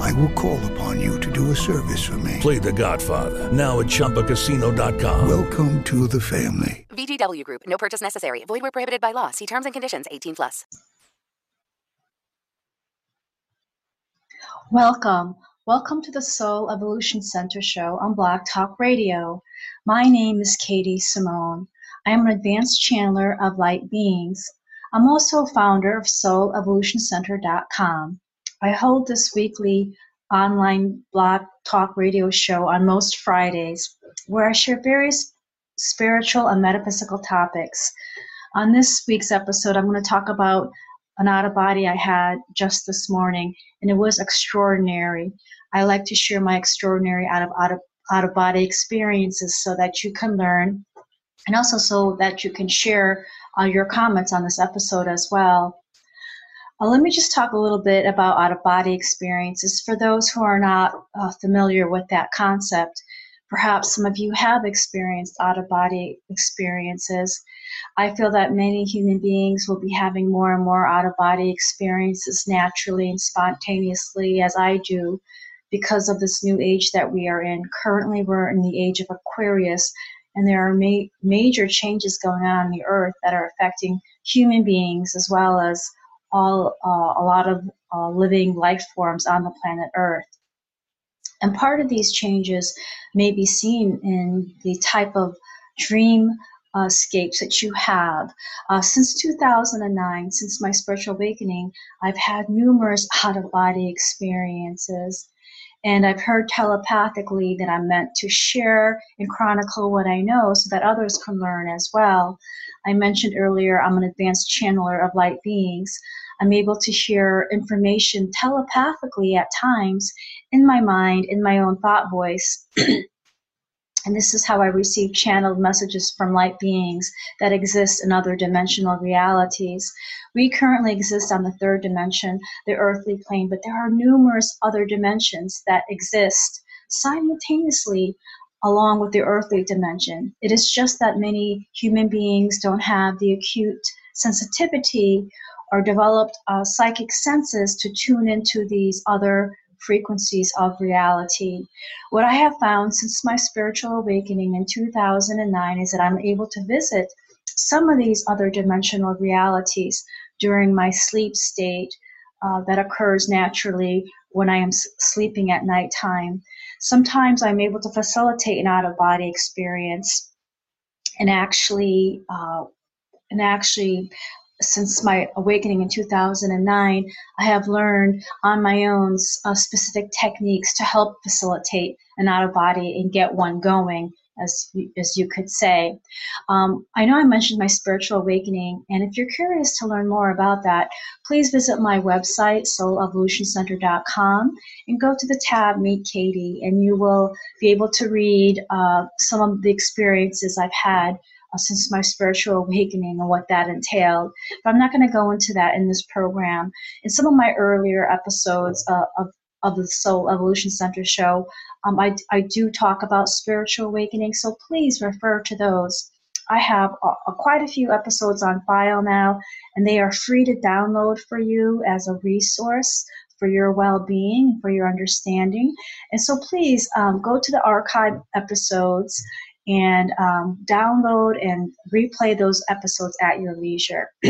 I will call upon you to do a service for me. Play The Godfather now at ChumbaCasino.com. Welcome to the family. VGW Group. No purchase necessary. Void where prohibited by law. See terms and conditions. 18 plus. Welcome. Welcome to the Soul Evolution Center show on Blog Talk Radio. My name is Katy Simmone. I am an advanced channeler of light beings. I'm also founder of SoulEvolutionCenter.com. I hold this weekly online blog talk radio show on most Fridays where I share various spiritual and metaphysical topics. On this week's episode, I'm going to talk about an out of body I had just this morning, and it was extraordinary. I like to share my extraordinary out of out of out of body experiences so that you can learn, and also so that you can share uh, your comments on this episode as well. Uh, let me just talk a little bit about out of body experiences for those who are not uh, familiar with that concept. Perhaps some of you have experienced out of body experiences. I feel that many human beings will be having more and more out of body experiences naturally and spontaneously, as I do, because of this new age that we are in. Currently, we're in the age of Aquarius, and there are ma- major changes going on on the earth that are affecting human beings as well as all uh, a lot of uh, living life forms on the planet earth and part of these changes may be seen in the type of dream uh, escapes that you have. Uh, since 2009, since my spiritual awakening, I've had numerous out of body experiences. And I've heard telepathically that I'm meant to share and chronicle what I know so that others can learn as well. I mentioned earlier I'm an advanced channeler of light beings. I'm able to hear information telepathically at times in my mind, in my own thought voice. and this is how I receive channeled messages from light beings that exist in other dimensional realities. We currently exist on the third dimension, the earthly plane, but there are numerous other dimensions that exist simultaneously along with the earthly dimension. It is just that many human beings don't have the acute sensitivity or developed uh, psychic senses to tune into these other frequencies of reality. What I have found since my spiritual awakening in 2009 is that I'm able to visit some of these other dimensional realities during my sleep state uh, that occurs naturally when I am sleeping at nighttime. Sometimes I'm able to facilitate an out of body experience and actually uh, and actually since my awakening in 2009, I have learned on my own uh, specific techniques to help facilitate an out of body and get one going as you, as you could say. Um, I know I mentioned my spiritual awakening, and if you're curious to learn more about that, please visit my website, soulevolutioncenter.com, and go to the tab Meet Katy, and you will be able to read uh, some of the experiences I've had. Uh, since my spiritual awakening and what that entailed. But I'm not going to go into that in this program. In some of my earlier episodes uh, of of the Soul Evolution Center show, um, I, I do talk about spiritual awakening, so please refer to those. I have a, a, quite a few episodes on file now, and they are free to download for you as a resource for your well being, for your understanding. And so please um, go to the archive episodes and um, download and replay those episodes at your leisure.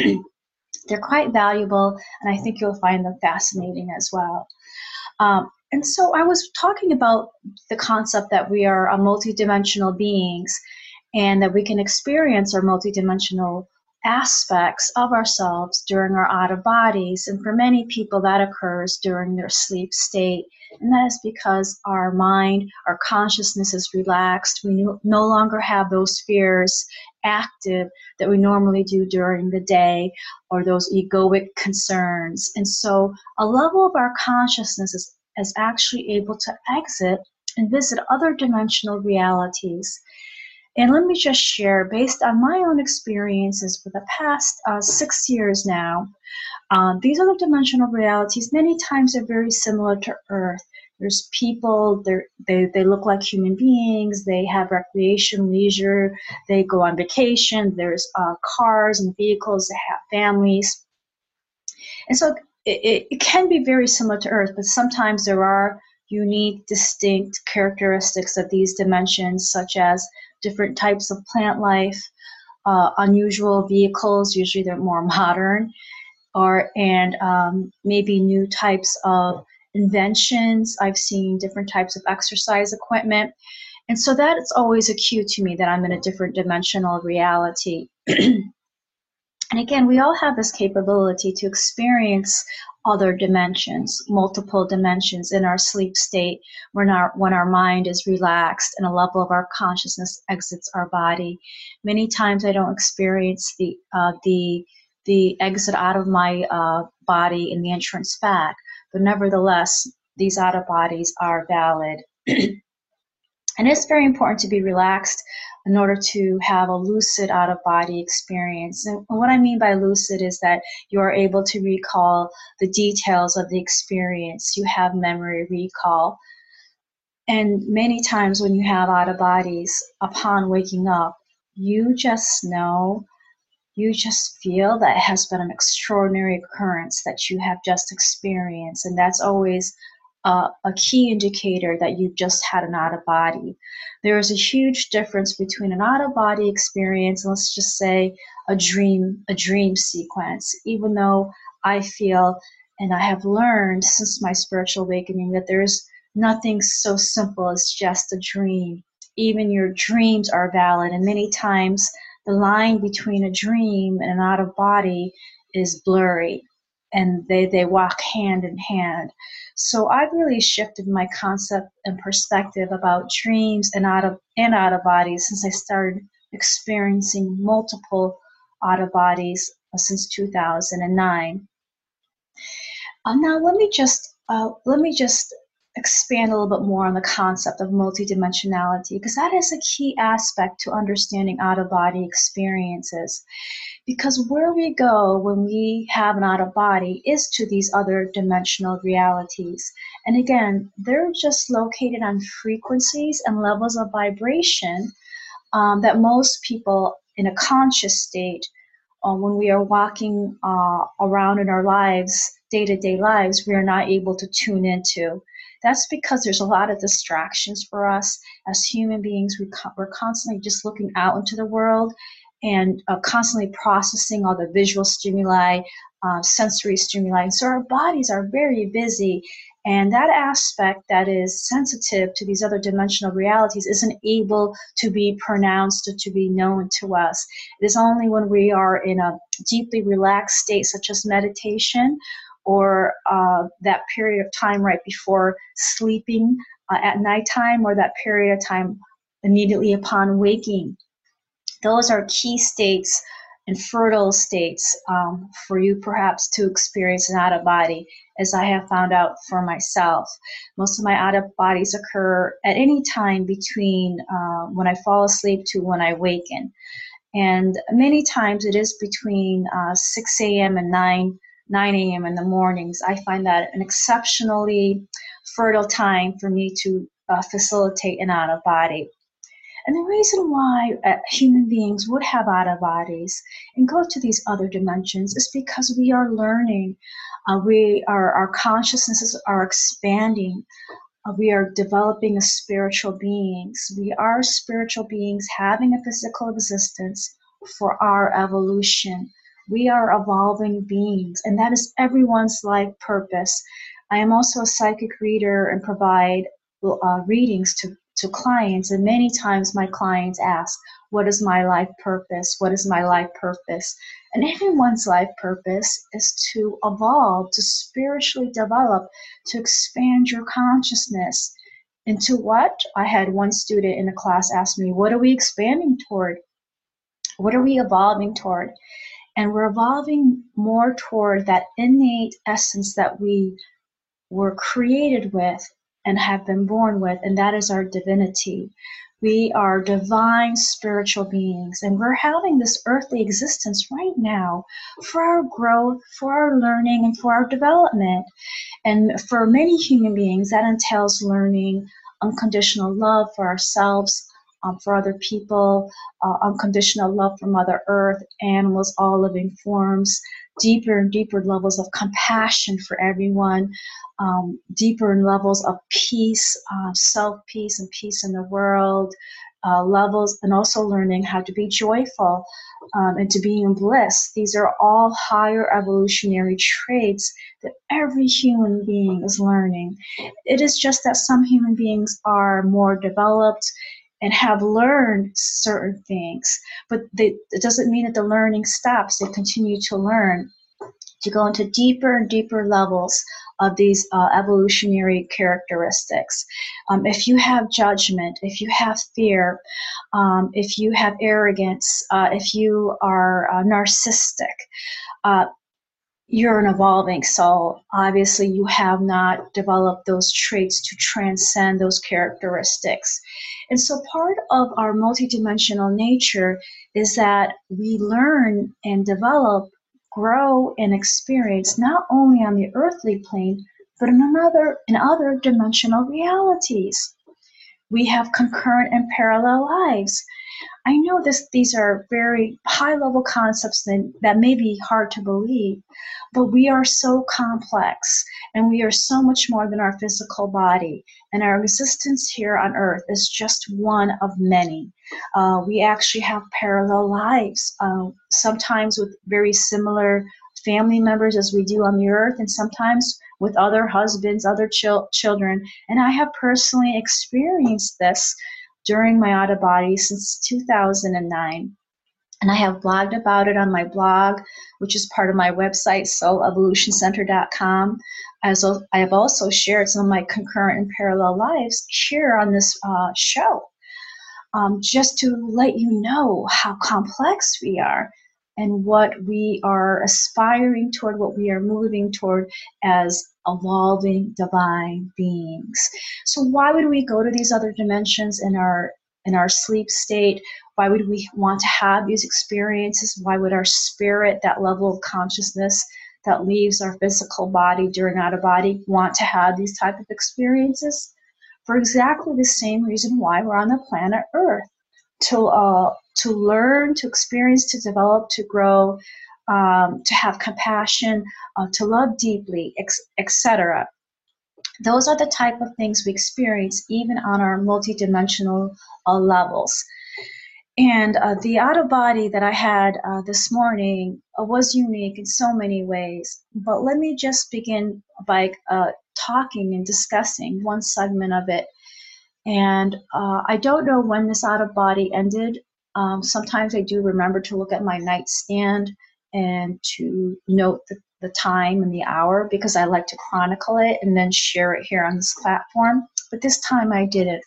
They're quite valuable, and I think you'll find them fascinating as well. Um, and so I was talking about the concept that we are a multidimensional beings and that we can experience our multidimensional aspects of ourselves during our out of bodies. And for many people, that occurs during their sleep state. And that is because our mind, our consciousness is relaxed. We no longer have those fears active that we normally do during the day or those egoic concerns. And so a level of our consciousness is, is actually able to exit and visit other dimensional realities. And let me just share, based on my own experiences for the past uh, six years now, uh, these other dimensional realities many times are very similar to Earth. There's people, they they look like human beings. They have recreation, leisure. They go on vacation. There's uh, cars and vehicles. They have families, and so it, it can be very similar to Earth. But sometimes there are unique, distinct characteristics of these dimensions, such as different types of plant life, uh, unusual vehicles. Usually, they're more modern, or and um, maybe new types of inventions. I've seen different types of exercise equipment. And so that is always a cue to me that I'm in a different dimensional reality. and again, we all have this capability to experience other dimensions, multiple dimensions in our sleep state when our when our mind is relaxed and a level of our consciousness exits our body. Many times I don't experience the uh, the the exit out of my uh, body and the entrance back but nevertheless, these out of bodies are valid. and it's very important to be relaxed in order to have a lucid out of body experience. And what I mean by lucid is that you are able to recall the details of the experience, you have memory recall. And many times when you have out of bodies, upon waking up, you just know you just feel that it has been an extraordinary occurrence that you have just experienced. And that's always a, a key indicator that you've just had an out of body. There is a huge difference between an out of body experience, let's just say a dream, a dream sequence, even though I feel and I have learned since my spiritual awakening that there's nothing so simple as just a dream. Even your dreams are valid, and many times the line between a dream and an out of body is blurry and they, they walk hand in hand. So I've really shifted my concept and perspective about dreams and out of and out of bodies since I started experiencing multiple out of bodies uh, since 2009. Uh, now let me just uh, let me just expand a little bit more on the concept of multidimensionality because that is a key aspect to understanding out of body experiences. Because where we go when we have an out of body is to these other dimensional realities. And again, they're just located on frequencies and levels of vibration um, that most people in a conscious state, uh, when we are walking uh, around in our lives, day to day lives, we are not able to tune into. That's because there's a lot of distractions for us as human beings. We are constantly just looking out into the world and uh, constantly processing all the visual stimuli, uh, sensory stimuli. So our bodies are very busy. And that aspect that is sensitive to these other dimensional realities isn't able to be pronounced or to be known to us. It is only when we are in a deeply relaxed state, such as meditation, or uh, that period of time right before sleeping uh, at nighttime or that period of time immediately upon waking. Those are key states and fertile states um, for you perhaps to experience an out of body, as I have found out for myself. Most of my out of bodies occur at any time between uh, when I fall asleep to when I awaken. And many times it is between uh, 6 a.m. and 9 9 a.m. in the mornings. I find that an exceptionally fertile time for me to uh, facilitate an out of body. And the reason why uh, human beings would have out of bodies and go to these other dimensions is because we are learning. Uh, we are, our consciousnesses are expanding. Uh, we are developing as spiritual beings. We are spiritual beings having a physical existence for our evolution we are evolving beings, and that is everyone's life purpose. I am also a psychic reader and provide uh, readings to, to clients, and many times my clients ask, What is my life purpose? What is my life purpose? And everyone's life purpose is to evolve, to spiritually develop, to expand your consciousness. Into what? I had one student in a class ask me, What are we expanding toward? What are we evolving toward? And we're evolving more toward that innate essence that we were created with and have been born with, and that is our divinity. We are divine spiritual beings, and we're having this earthly existence right now for our growth, for our learning, and for our development. And for many human beings, that entails learning unconditional love for ourselves, um, for other people, uh, unconditional love for Mother Earth, animals, all living forms, deeper and deeper levels of compassion for everyone, um, deeper levels of peace, uh, self peace, and peace in the world. Uh, levels and also learning how to be joyful um, and to be in bliss. These are all higher evolutionary traits that every human being is learning. It is just that some human beings are more developed and have learned certain things, but they, it doesn't mean that the learning stops. They continue to learn to go into deeper and deeper levels of these uh, evolutionary characteristics. Um, if you have judgment, if you have fear, um, if you have arrogance, uh, if you are uh, narcissistic, uh, you're an evolving soul. Obviously, you have not developed those traits to transcend those characteristics. And so, part of our multidimensional nature is that we learn and develop, grow, and experience not only on the earthly plane, but in another in other dimensional realities. We have concurrent and parallel lives. I know this these are very high level concepts that, that may be hard to believe, but we are so complex and we are so much more than our physical body. And our existence here on earth is just one of many. Uh, we actually have parallel lives, uh, sometimes with very similar family members as we do on the earth, and sometimes with other husbands, other chil- children. And I have personally experienced this during my out of body since 2009. And I have blogged about it on my blog, which is part of my website, soulevolutioncenter.com. As I have also shared some of my concurrent and parallel lives here on this uh, show, um, just to let you know how complex we are and what we are aspiring toward, what we are moving toward as evolving divine beings. So why would we go to these other dimensions in our in our sleep state? Why would we want to have these experiences? Why would our spirit, that level of consciousness that leaves our physical body during out of body, want to have these type of experiences? For exactly the same reason why we're on the planet Earth to uh, to learn, to experience, to develop, to grow, um, to have compassion, uh, to love deeply, etc. Those are the type of things we experience even on our multidimensional uh, levels. And uh, the out of body that I had uh, this morning uh, was unique in so many ways. But let me just begin by uh, talking and discussing one segment of it. And uh, I don't know when this out of body ended. Um, sometimes I do remember to look at my nightstand and to note the, the time and the hour because I like to chronicle it and then share it here on this platform. But this time I didn't.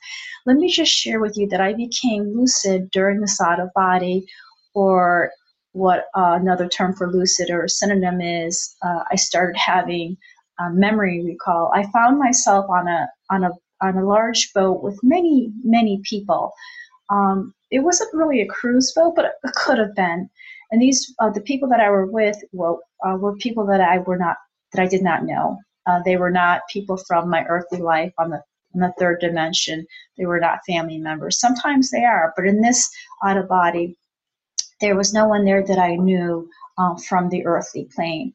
Let me just share with you that I became lucid during the of body, or what uh, another term for lucid or synonym is. Uh, I started having memory recall. I found myself on a on a on a large boat with many many people. Um, it wasn't really a cruise boat, but it could have been. And these, uh, the people that I were with, well, uh, were people that I were not, that I did not know. Uh, they were not people from my earthly life on the in the third dimension. They were not family members. Sometimes they are, but in this out of body, there was no one there that I knew uh, from the earthly plane.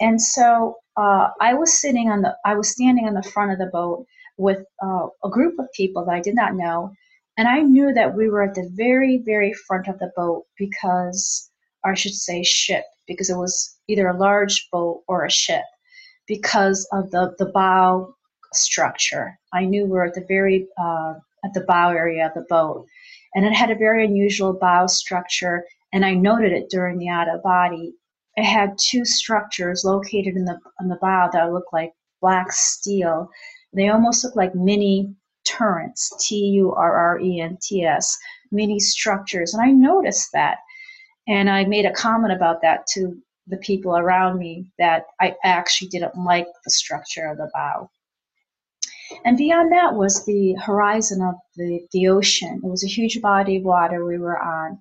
And so uh, I was sitting on the, I was standing on the front of the boat with uh, a group of people that I did not know, and I knew that we were at the very, very front of the boat because or I should say ship, because it was either a large boat or a ship because of the, the bow structure. I knew we were at the very uh, at the bow area of the boat, and it had a very unusual bow structure. And I noted it during the out of body. It had two structures located in the on the bow that looked like black steel. They almost looked like mini turrets, T U R R E N T S, mini structures. And I noticed that. And I made a comment about that to the people around me that I actually didn't like the structure of the bow. And beyond that was the horizon of the, the ocean. It was a huge body of water we were on.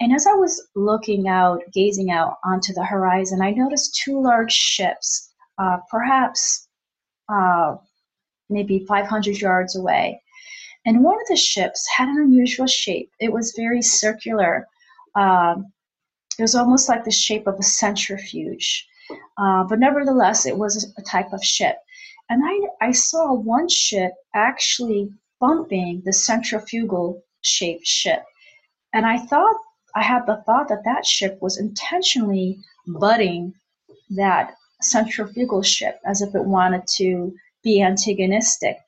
And as I was looking out, gazing out onto the horizon, I noticed two large ships, uh, perhaps uh, maybe 500 yards away. And one of the ships had an unusual shape. It was very circular. Um, it was almost like the shape of a centrifuge. Uh, but nevertheless, it was a type of ship. And I, I saw one ship actually bumping the centrifugal shaped ship. And I thought, I had the thought that that ship was intentionally butting that centrifugal ship as if it wanted to be antagonistic.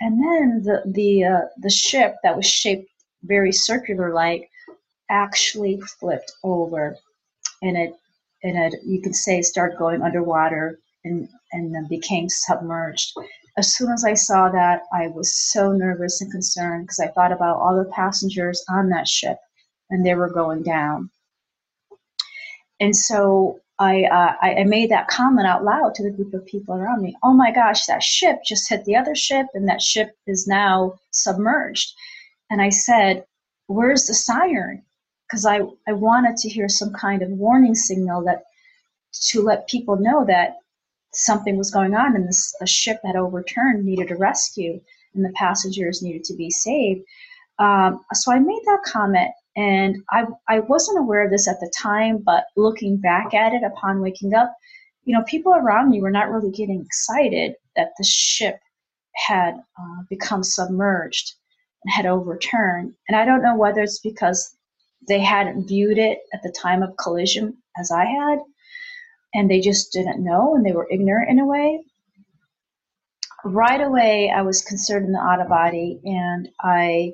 And then the the uh, the ship that was shaped very circular like actually flipped over, and it and it you could say started going underwater and and then became submerged. As soon as I saw that, I was so nervous and concerned because I thought about all the passengers on that ship, and they were going down. And so I, uh, I made that comment out loud to the group of people around me. Oh my gosh, that ship just hit the other ship, and that ship is now submerged. And I said, "Where's the siren?" Because I, I wanted to hear some kind of warning signal that to let people know that something was going on and this a ship had overturned needed a rescue and the passengers needed to be saved. Um, so I made that comment and I, I wasn't aware of this at the time, but looking back at it upon waking up, you know, people around me were not really getting excited that the ship had uh, become submerged and had overturned. And I don't know whether it's because they hadn't viewed it at the time of collision as I had, and they just didn't know and they were ignorant in a way. Right away, I was concerned in the out of body and I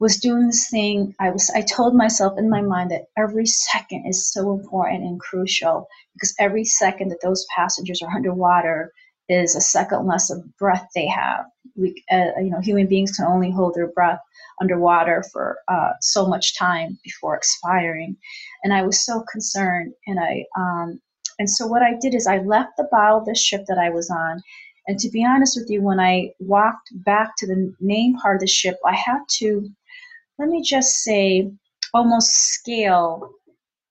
was doing this thing i was i told myself in my mind that every second is so important and crucial because every second that those passengers are underwater is a second less of breath they have. We uh, you know human beings can only hold their breath underwater for uh, so much time before expiring. And i was so concerned and i um, and so what i did is i left the bow of the ship that i was on. And to be honest with you when i walked back to the main part of the ship i had to let me just say, almost scale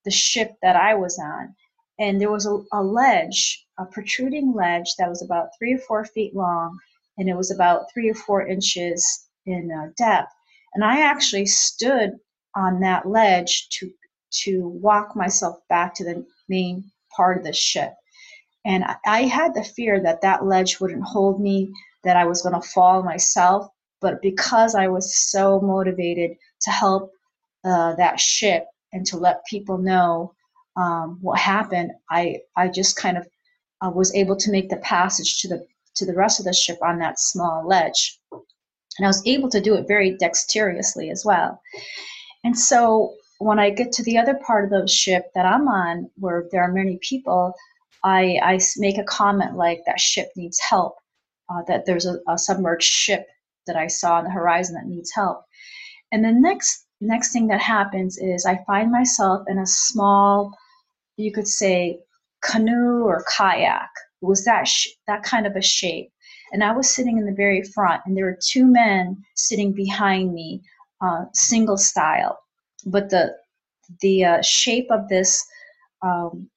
the ship that I was on. And there was a, a ledge, a protruding ledge that was about three or four feet long, and it was about three or four inches in uh, depth. And I actually stood on that ledge to to walk myself back to the main part of the ship. And I, I had the fear that that ledge wouldn't hold me, that I was going to fall myself. But because I was so motivated to help uh, that ship and to let people know um, what happened, I I just kind of uh, was able to make the passage to the to the rest of the ship on that small ledge, and I was able to do it very dexterously as well. And so when I get to the other part of the ship that I'm on, where there are many people, I, I make a comment like that ship needs help, uh, that there's a, a submerged ship that I saw on the horizon that needs help. And the next next thing that happens is I find myself in a small, you could say, canoe or kayak. It was that sh- that kind of a shape, and I was sitting in the very front, and there were two men sitting behind me, uh, single style. But the the uh, shape of this um,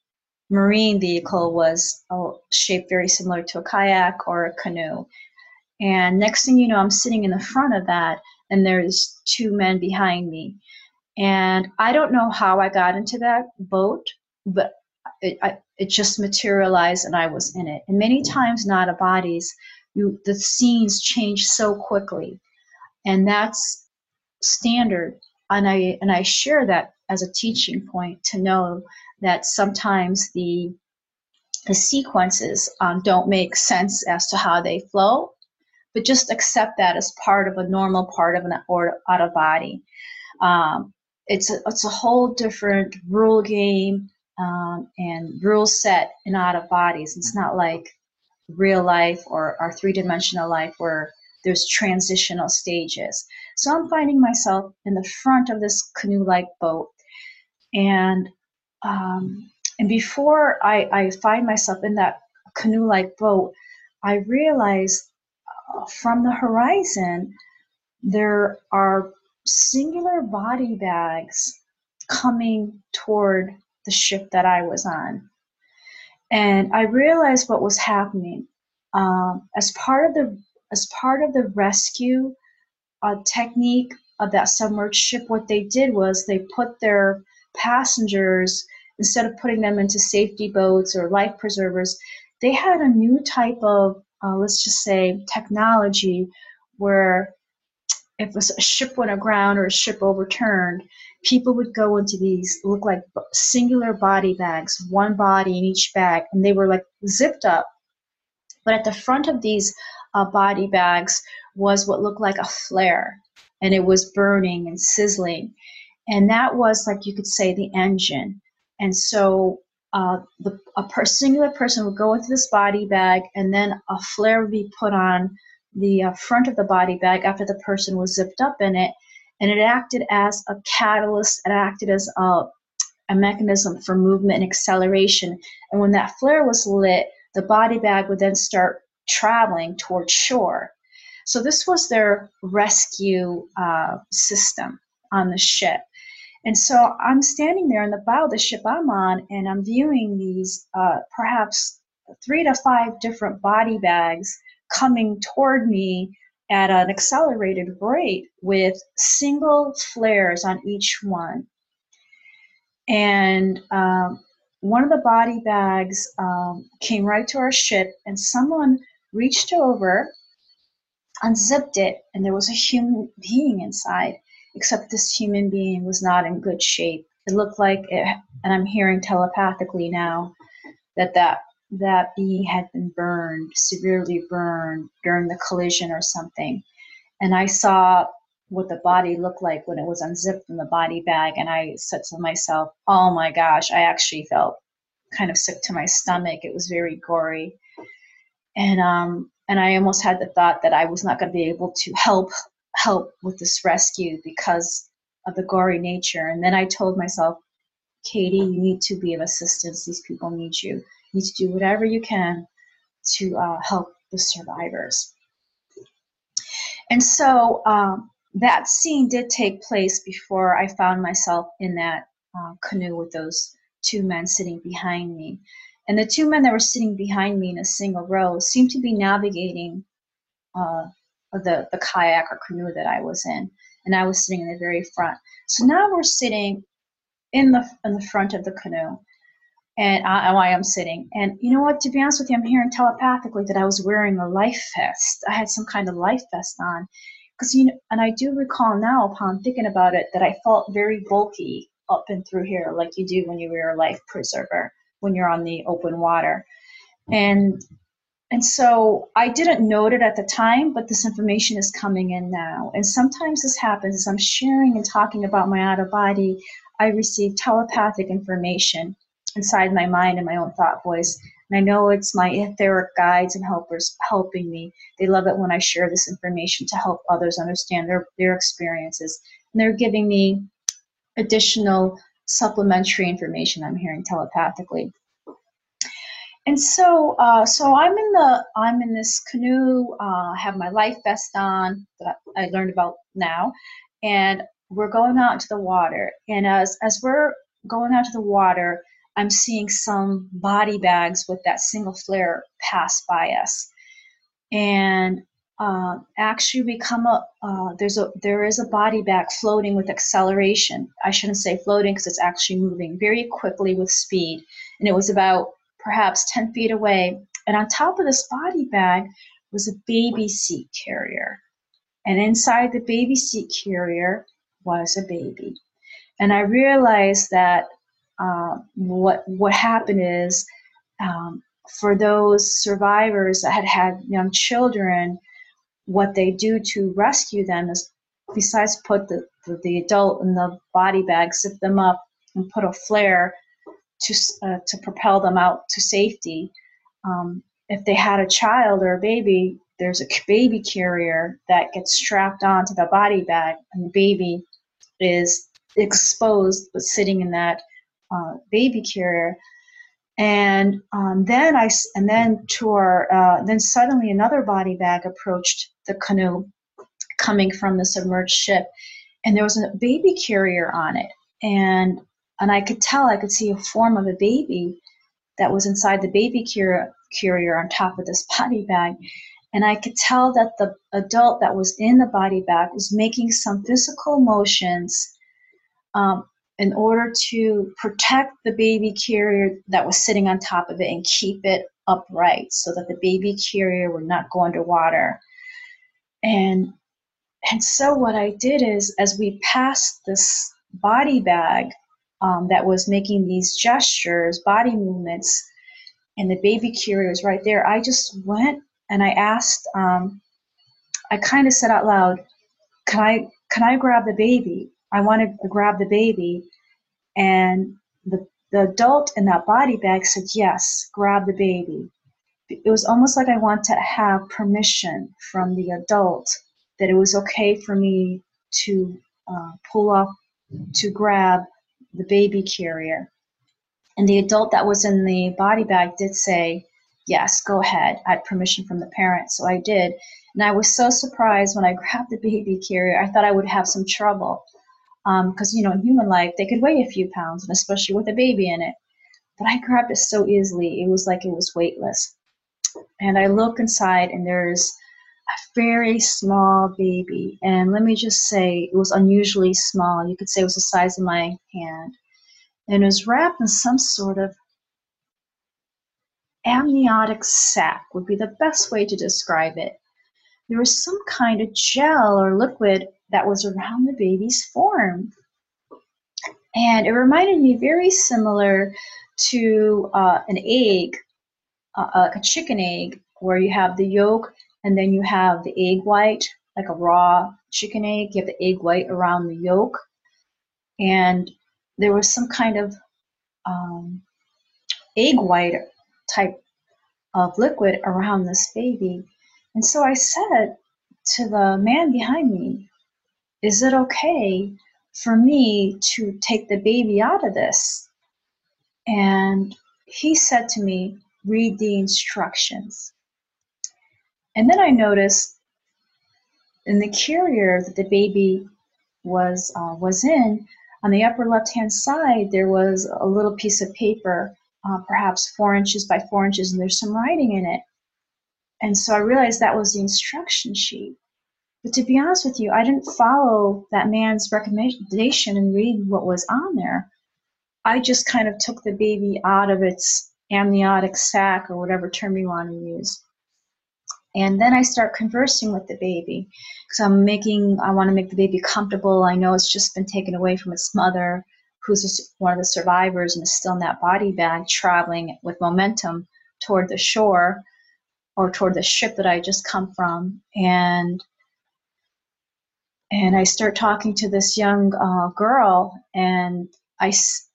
marine vehicle was uh, shaped very similar to a kayak or a canoe. And next thing you know, I'm sitting in the front of that, and there's two men behind me. And I don't know how I got into that boat, but it, I, it just materialized and I was in it. And many times not of bodies, you, the scenes change so quickly. And that's standard. And I, and I share that as a teaching point to know that sometimes the, the sequences um, don't make sense as to how they flow but just accept that as part of a normal part of an out of body. Um, it's a, it's a whole different rule game um, and rule set in out of bodies. It's not like real life or our three dimensional life where there's transitional stages. So I'm finding myself in the front of this canoe like boat. And um, and before I, I find myself in that canoe like boat, I realize from the horizon, there are singular body bags coming toward the ship that I was on. And I realized what was happening. Um, as part of the as part of the rescue uh, technique of that submerged ship, what they did was they put their passengers instead of putting them into safety boats or life preservers, they had a new type of uh, let's just say technology where if a ship went aground or a ship overturned, people would go into these look like singular body bags, one body in each bag, and they were like zipped up. But at the front of these uh, body bags was what looked like a flare, and it was burning and sizzling, and that was like you could say the engine. And so uh, the, a per- singular person would go into this body bag, and then a flare would be put on the uh, front of the body bag after the person was zipped up in it, and it acted as a catalyst. It acted as a, a mechanism for movement and acceleration. And when that flare was lit, the body bag would then start traveling towards shore. So this was their rescue uh, system on the ship. And so I'm standing there in the bow of the ship I'm on, and I'm viewing these uh, perhaps three to five different body bags coming toward me at an accelerated rate with single flares on each one. And um, one of the body bags um, came right to our ship, and someone reached over, unzipped it, and there was a human being inside except this human being was not in good shape. It looked like it, and I'm hearing telepathically now that that that being had been burned, severely burned during the collision or something. And I saw what the body looked like when it was unzipped in the body bag, and I said to myself, "Oh my gosh!" I actually felt kind of sick to my stomach. It was very gory, and um, and I almost had the thought that I was not going to be able to help help with this rescue because of the gory nature. And then I told myself, Katy, you need to be of assistance. These people need you. You need to do whatever you can to uh, help the survivors. And so um, that scene did take place before I found myself in that uh, canoe with those two men sitting behind me. And the two men that were sitting behind me in a single row seemed to be navigating uh, the, the kayak or canoe that I was in, and I was sitting in the very front. So now we're sitting in the in the front of the canoe, and I, I'm sitting. And you know what? To be honest with you, I'm hearing telepathically that I was wearing a life vest. I had some kind of life vest on, because you know, and I do recall now, upon thinking about it, that I felt very bulky up and through here, like you do when you wear a life preserver when you're on the open water. And and so I didn't note it at the time, but this information is coming in now. And sometimes this happens as I'm sharing and talking about my out of body, I receive telepathic information inside my mind and my own thought voice. And I know it's my etheric guides and helpers helping me. They love it when I share this information to help others understand their, their experiences. And they're giving me additional supplementary information I'm hearing telepathically. And so, uh, so I'm in the I'm in this canoe. Uh, have my life vest on that I learned about now, and we're going out into the water. And as as we're going out to the water, I'm seeing some body bags with that single flare pass by us, and uh, actually we come up. Uh, there's a there is a body bag floating with acceleration. I shouldn't say floating because it's actually moving very quickly with speed, and it was about perhaps 10 feet away. And on top of this body bag was a baby seat carrier. And inside the baby seat carrier was a baby. And I realized that uh, what what happened is um, for those survivors that had had young children, what they do to rescue them is besides put the, the, the adult in the body bag, zip them up, and put a flare to uh, to propel them out to safety. Um, if they had a child or a baby, there's a baby carrier that gets strapped onto the body bag, and the baby is exposed but sitting in that uh, baby carrier. And um, then I and then to our uh, then suddenly another body bag approached the canoe, coming from the submerged ship, and there was a baby carrier on it, and and I could tell I could see a form of a baby that was inside the baby carrier on top of this body bag, and I could tell that the adult that was in the body bag was making some physical motions um, in order to protect the baby carrier that was sitting on top of it and keep it upright so that the baby carrier would not go underwater. And and so what I did is, as we passed this body bag um, that was making these gestures, body movements, and the baby carrier was right there, I just went and I asked. Um, I kind of said out loud, "Can I can I grab the baby?" I wanted to grab the baby, and the, the adult in that body bag said, Yes, grab the baby. It was almost like I want to have permission from the adult that it was okay for me to uh, pull up, to grab the baby carrier. And the adult that was in the body bag did say, Yes, go ahead. I had permission from the parents, so I did. And I was so surprised when I grabbed the baby carrier. I thought I would have some trouble because um, you know in human life they could weigh a few pounds and especially with a baby in it but i grabbed it so easily it was like it was weightless and i look inside and there's very small baby. And let me just say it was unusually small. You could say it was the size of my hand. And it was wrapped in some sort of amniotic sac would be the best way to describe it. There was some kind of gel or liquid that was around the baby's form. And it reminded me very similar to uh, an egg, uh, a chicken egg, where you have the yolk and then you have the egg white, like a raw chicken egg. You have the egg white around the yolk. And there was some kind of um, egg white type of liquid around this baby. And so I said to the man behind me, is it okay for me to take the baby out of this? And he said to me, read the instructions. And then I noticed in the carrier that the baby was uh, was in, on the upper left hand side, there was a little piece of paper, uh, perhaps four inches by four inches, and there's some writing in it. And so I realized that was the instruction sheet. But to be honest with you, I didn't follow that man's recommendation and read what was on there. I just kind of took the baby out of its amniotic sac or whatever term you want to use. And then I start conversing with the baby because I'm making, I want to make the baby comfortable. I know it's just been taken away from its mother, who's one of the survivors and is still in that body bag traveling with momentum toward the shore or toward the ship that I just come from. And and I start talking to this young uh, girl, and I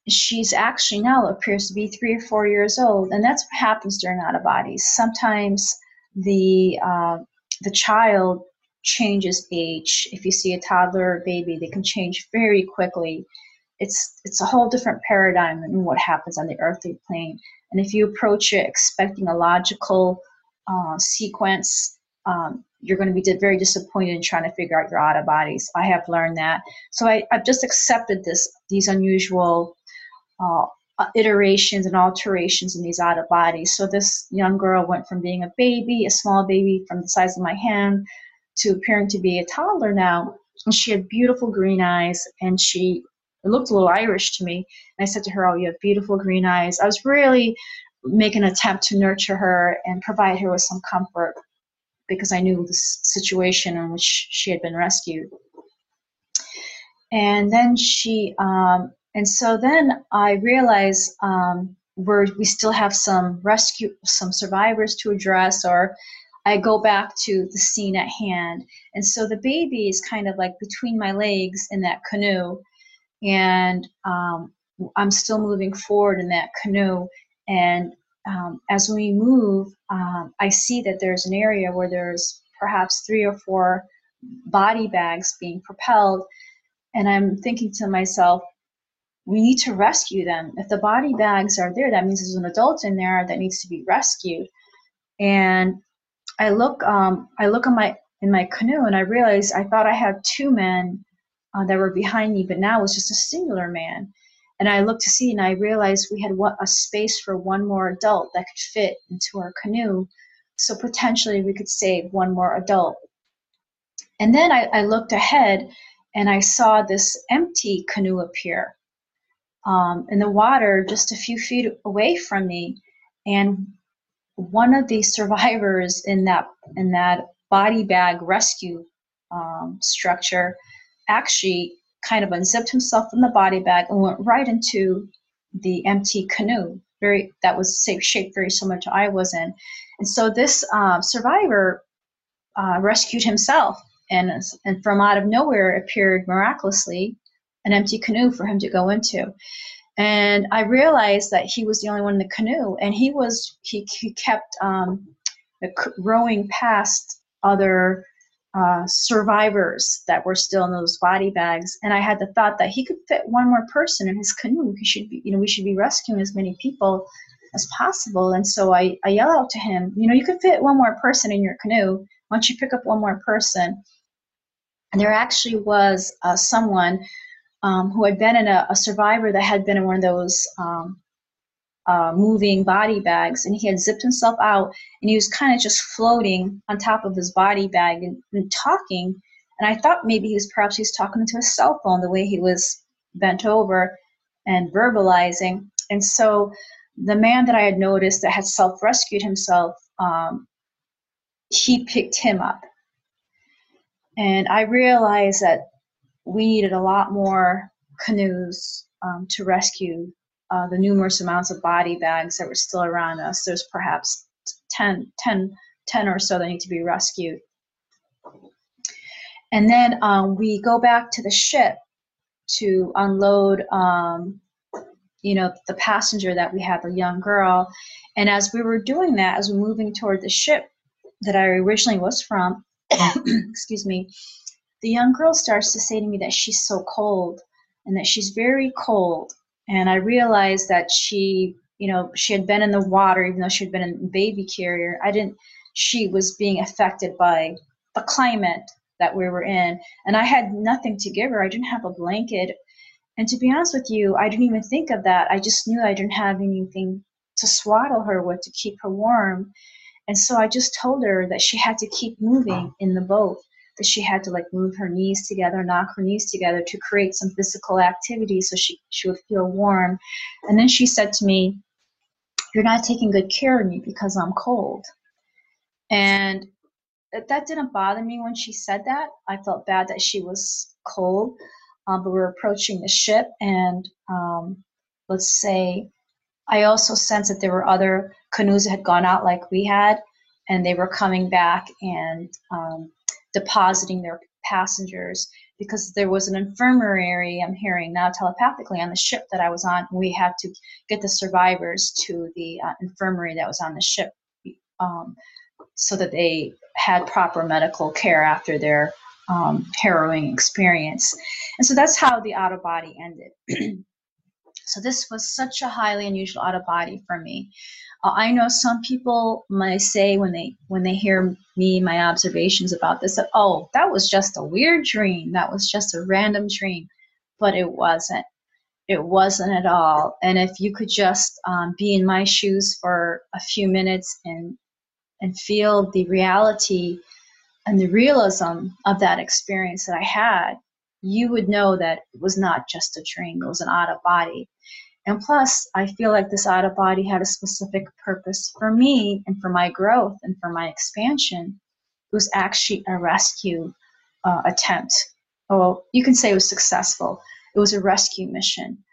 she's actually now appears to be three or four years old, and that's what happens during out of bodies. Sometimes the uh, the child changes age. If you see a toddler or baby, they can change very quickly. It's it's a whole different paradigm than what happens on the earthly plane. And if you approach it expecting a logical uh, sequence, um, you're going to be very disappointed in trying to figure out your out of bodies. I have learned that. So I, have just accepted this these unusual uh, iterations and alterations in these out of bodies. So this young girl went from being a baby, a small baby from the size of my hand, to appearing to be a toddler now. And she had beautiful green eyes, and she looked a little Irish to me. And I said to her, "Oh, you have beautiful green eyes." I was really making an attempt to nurture her and provide her with some comfort because I knew the situation in which she had been rescued. And then she, um, and so then I realized um, we're, we still have some rescue, some survivors to address, or I go back to the scene at hand. And so the baby is kind of like between my legs in that canoe, and um, I'm still moving forward in that canoe. And um, as we move, um, I see that there's an area where there's perhaps three or four body bags being propelled. And I'm thinking to myself, we need to rescue them. If the body bags are there, that means there's an adult in there that needs to be rescued. And I look, um, I look in my in my canoe, and I realize I thought I had two men uh, that were behind me, but now it was just a singular man. And I looked to see, and I realized we had a space for one more adult that could fit into our canoe. So potentially we could save one more adult. And then I, I looked ahead and I saw this empty canoe appear um, in the water just a few feet away from me. And one of the survivors in that in that body bag rescue um, structure actually kind of unzipped himself from the body bag and went right into the empty canoe. Very that was shaped very similar to I was in, and so this uh, survivor uh, rescued himself, and and from out of nowhere appeared miraculously an empty canoe for him to go into. And I realized that he was the only one in the canoe, and he was he, he kept um, rowing past other uh, survivors that were still in those body bags. And I had the thought that he could fit one more person in his canoe. He should be, you know, we should be rescuing as many people as possible. And so I, I yell out to him, you know, you could fit one more person in your canoe. Don't you pick up one more person? And there actually was uh, someone um, who had been in a, a, survivor that had been in one of those um, uh, moving body bags, and he had zipped himself out, and he was kind of just floating on top of his body bag and, and, talking. And I thought maybe he was perhaps he was talking to his cell phone the way he was bent over and verbalizing. And so the man that I had noticed that had self rescued himself, um, he picked him up. And I realized that we needed a lot more canoes um, to rescue uh, the numerous amounts of body bags that were still around us. There's perhaps 10, 10, 10 or so that need to be rescued. And then um, we go back to the ship to unload, um, you know, the passenger that we had, the young girl. And as we were doing that, as we're moving toward the ship that I originally was from, excuse me, the young girl starts to say to me that she's so cold and that she's very cold and I realized that she, you know, she had been in the water, even though she had been in baby carrier. I didn't. She was being affected by the climate that we were in, and I had nothing to give her. I didn't have a blanket, and to be honest with you, I didn't even think of that. I just knew I didn't have anything to swaddle her with to keep her warm. And so I just told her that she had to keep moving in the boat that she had to like move her knees together, knock her knees together to create some physical activity so she, she would feel warm. And then she said to me, You're not taking good care of me because I'm cold. And that didn't bother me when she said that. I felt bad that she was cold. Um, but we are approaching the ship, and um, let's say I also sensed that there were other canoes that had gone out like we had, and they were coming back, and um, depositing their passengers because there was an infirmary I'm hearing now telepathically on the ship that I was on. We had to get the survivors to the uh, infirmary that was on the ship um, so that they had proper medical care after their um, harrowing experience. And so that's how the out of body ended. so this was such a highly unusual out of body for me. Uh, I know some people might say when they when they hear me my observations about this that oh that was just a weird dream that was just a random dream, but it wasn't. It wasn't at all. And if you could just um, be in my shoes for a few minutes and and feel the reality and the realism of that experience that I had, you would know that it was not just a dream, it was an out of body. And plus, I feel like this out of body had a specific purpose for me and for my growth and for my expansion. It was actually a rescue uh, attempt. Oh, you can say it was successful. It was a rescue mission.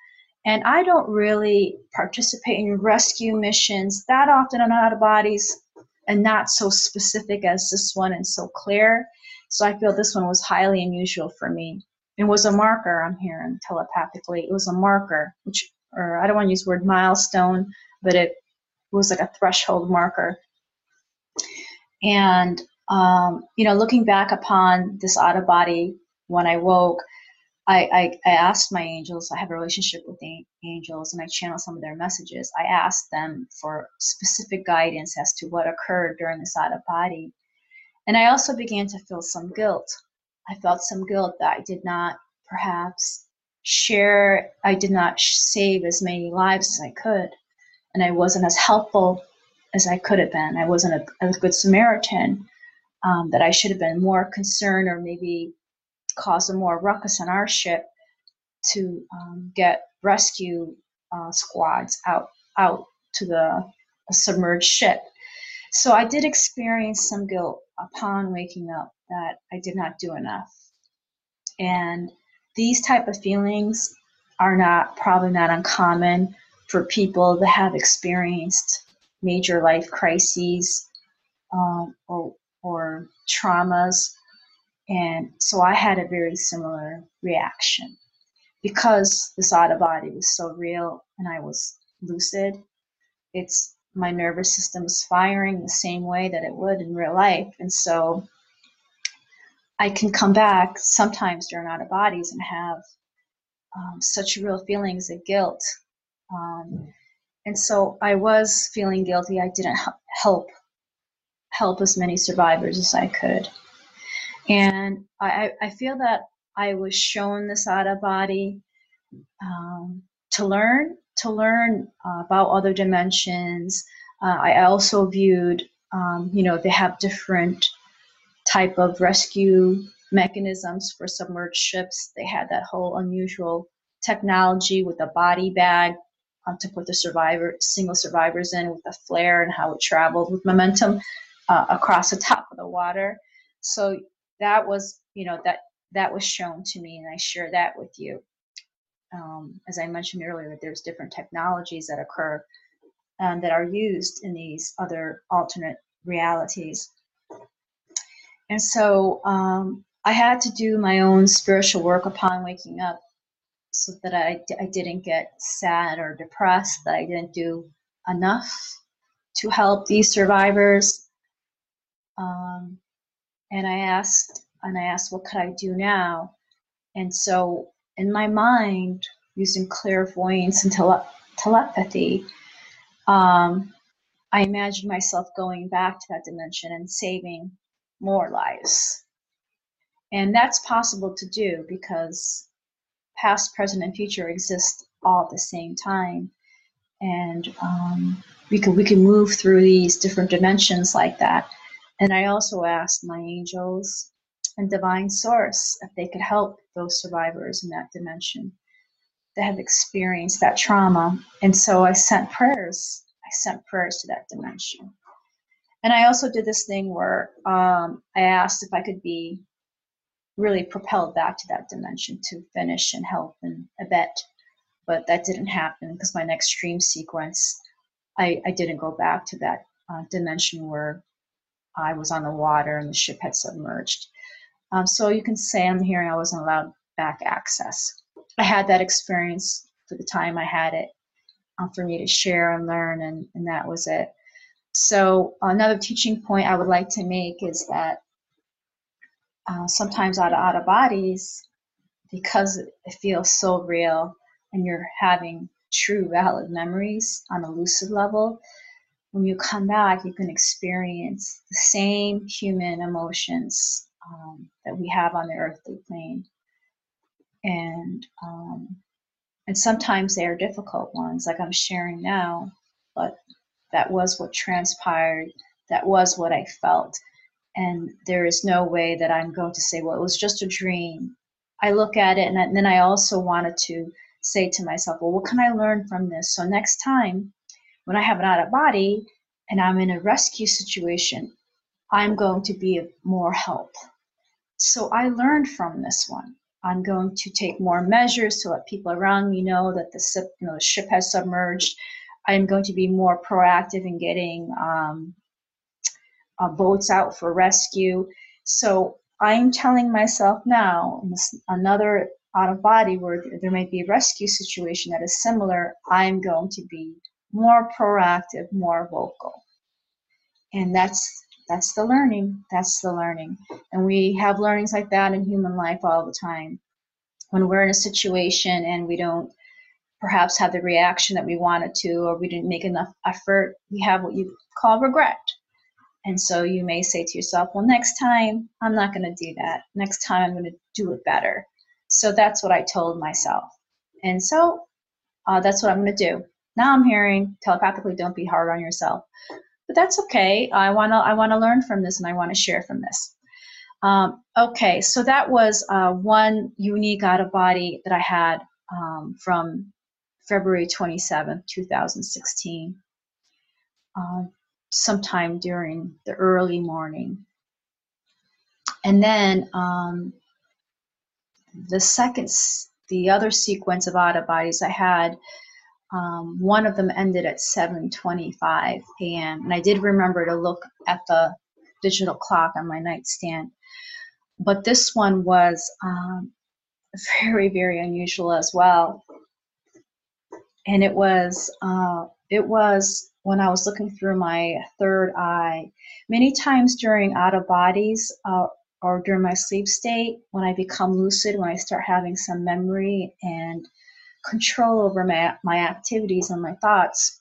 And I don't really participate in rescue missions that often on out of bodies and not so specific as this one and so clear. So I feel this one was highly unusual for me. It was a marker, I'm hearing telepathically. It was a marker, which or I don't want to use the word milestone, but it was like a threshold marker. And um, you know, looking back upon this out of body when I woke, I, I, I asked my angels, I have a relationship with the angels, and I channel some of their messages. I asked them for specific guidance as to what occurred during this out of body. And I also began to feel some guilt. I felt some guilt that I did not perhaps share, I did not save as many lives as I could. And I wasn't as helpful as I could have been. I wasn't a, a good Samaritan. Um, that I should have been more concerned or maybe caused a more ruckus on our ship to um, get rescue uh, squads out out to the submerged ship. So I did experience some guilt upon waking up that I did not do enough. And these type of feelings are not probably not uncommon for people that have experienced major life crises um, or, or traumas and so I had a very similar reaction. Because this out of body was so real and I was lucid, it's my nervous system is firing the same way that it would in real life. And so I can come back sometimes during out of bodies and have um, such real feelings of guilt. Um, and so I was feeling guilty. I didn't help help as many survivors as I could. And I, I feel that I was shown this out of body um, to learn, to learn uh, about other dimensions. Uh, I also viewed, um, you know, they have different type of rescue mechanisms for submerged ships. They had that whole unusual technology with a body bag um, to put the survivor, single survivors in with a flare and how it traveled with momentum uh, across the top of the water. So that was you know that that was shown to me and i share that with you um, as i mentioned earlier there's different technologies that occur um, that are used in these other alternate realities. And so um, i had to do my own spiritual work upon waking up so that I, I didn't get sad or depressed that i didn't do enough to help these survivors. Um, and I asked and I asked what could I do now? And so in my mind using clairvoyance and tele- telepathy um, I imagined myself going back to that dimension and saving more lives. And that's possible to do because past present and future exist all at the same time. And um, we can we can move through these different dimensions like that. And I also asked my angels and divine source if they could help those survivors in that dimension that have experienced that trauma. And so I sent prayers. I sent prayers to that dimension. And I also did this thing where um, I asked if I could be really propelled back to that dimension to finish and help and abet. But that didn't happen because my next dream sequence, I, I didn't go back to that uh, dimension where I was on the water and the ship had submerged. Um, so you can say I'm hearing I wasn't allowed back access. I had that experience for the time I had it um, for me to share and learn, and, and that was it. So another teaching point I would like to make is that uh, sometimes out of out of bodies, because it feels so real, and you're having true valid memories on a lucid level, when you come back, you can experience the same human emotions um, that we have on the earthly plane. And um, and sometimes they are difficult ones, like I'm sharing now, but that was what transpired. That was what I felt. And there is no way that I'm going to say, well, it was just a dream. I look at it, and then I also wanted to say to myself, well, what can I learn from this? So next time when I have an out of body and I'm in a rescue situation, I'm going to be of more help. So I learned from this one. I'm going to take more measures to let people around me know that the ship, you know, the ship has submerged. I'm going to be more proactive in getting um, uh, boats out for rescue. So I'm telling myself now, another out of body where there may be a rescue situation that is similar, I'm going to be more proactive, more vocal. And that's that's the learning. That's the learning. And we have learnings like that in human life all the time. when we're in a situation and we don't perhaps have the reaction that we wanted to, or we didn't make enough effort, we have what you call regret. And so you may say to yourself, well, next time I'm not going to do that. Next time I'm going to do it better. So that's what I told myself. And so uh, that's what I'm going to do. Now I'm hearing telepathically, don't be hard on yourself. But that's okay. I want to I want to learn from this and I want to share from this. Um, okay, so that was uh, one unique out of body that I had um, from February 27, 2016, uh, sometime during the early morning. And then um, the second, the other sequence of out of bodies I had, um, one of them ended at 7:25 p.m. and I did remember to look at the digital clock on my nightstand. But this one was um, very, very unusual as well and it was uh, it was when I was looking through my third eye. Many times during out of bodies uh, or during my sleep state, when I become lucid, when I start having some memory and control over my, my activities and my thoughts,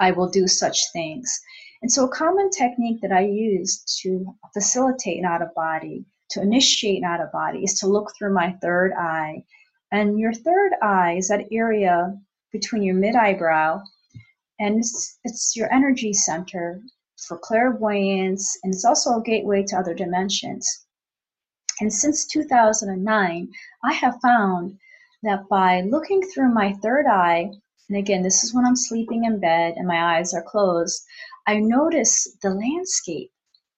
I will do such things. And so, a common technique that I use to facilitate an out of body, to initiate an out of body, is to look through my third eye. And your third eye is that area between your mid eyebrow, and it's, it's your energy center for clairvoyance, and it's also a gateway to other dimensions. And since 2009, I have found that by looking through my third eye, and again, this is when I'm sleeping in bed and my eyes are closed, I notice the landscape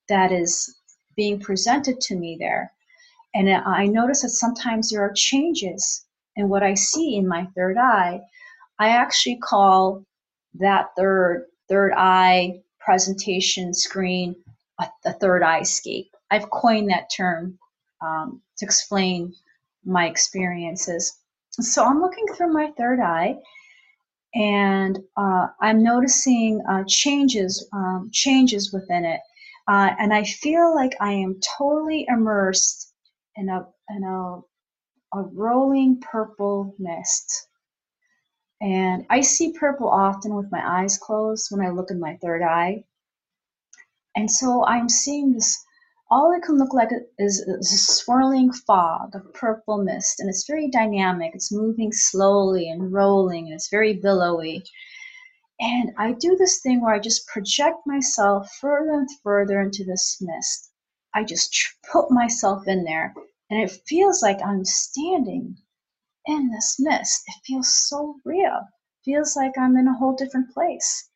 that is being presented to me there. And I notice that sometimes there are changes in what I see in my third eye I actually call that third third eye presentation screen a, third eye scape. I've coined that term um, to explain my experiences. So I'm looking through my third eye, and uh, I'm noticing uh, changes um, changes within it, uh, and I feel like I am totally immersed in a in a a rolling purple mist. And I see purple often with my eyes closed when I look in my third eye. And so I'm seeing this, all it can look like is, a swirling fog of purple mist. And it's very dynamic. It's moving slowly and rolling, and it's very billowy. And I do this thing where I just project myself further and further into this mist. I just put myself in there, and it feels like I'm standing in this mist. It feels so real. It feels like I'm in a whole different place.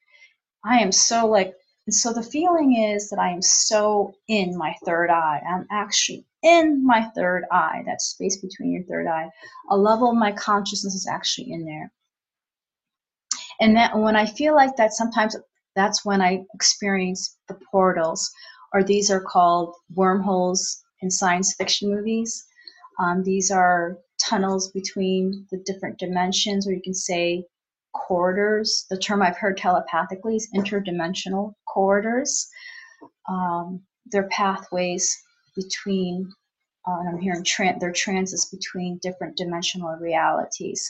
I am so like, and so the feeling is that I am so in my third eye. I'm actually in my third eye, that space between your third eye. A level of my consciousness is actually in there. And that when I feel like that, sometimes that's when I experience the portals, or these are called wormholes in science fiction movies. Um, these are tunnels between the different dimensions, or you can say corridors. The term I've heard telepathically is interdimensional corridors. Um, they're pathways between, uh, and I'm hearing tra- they're transits between different dimensional realities.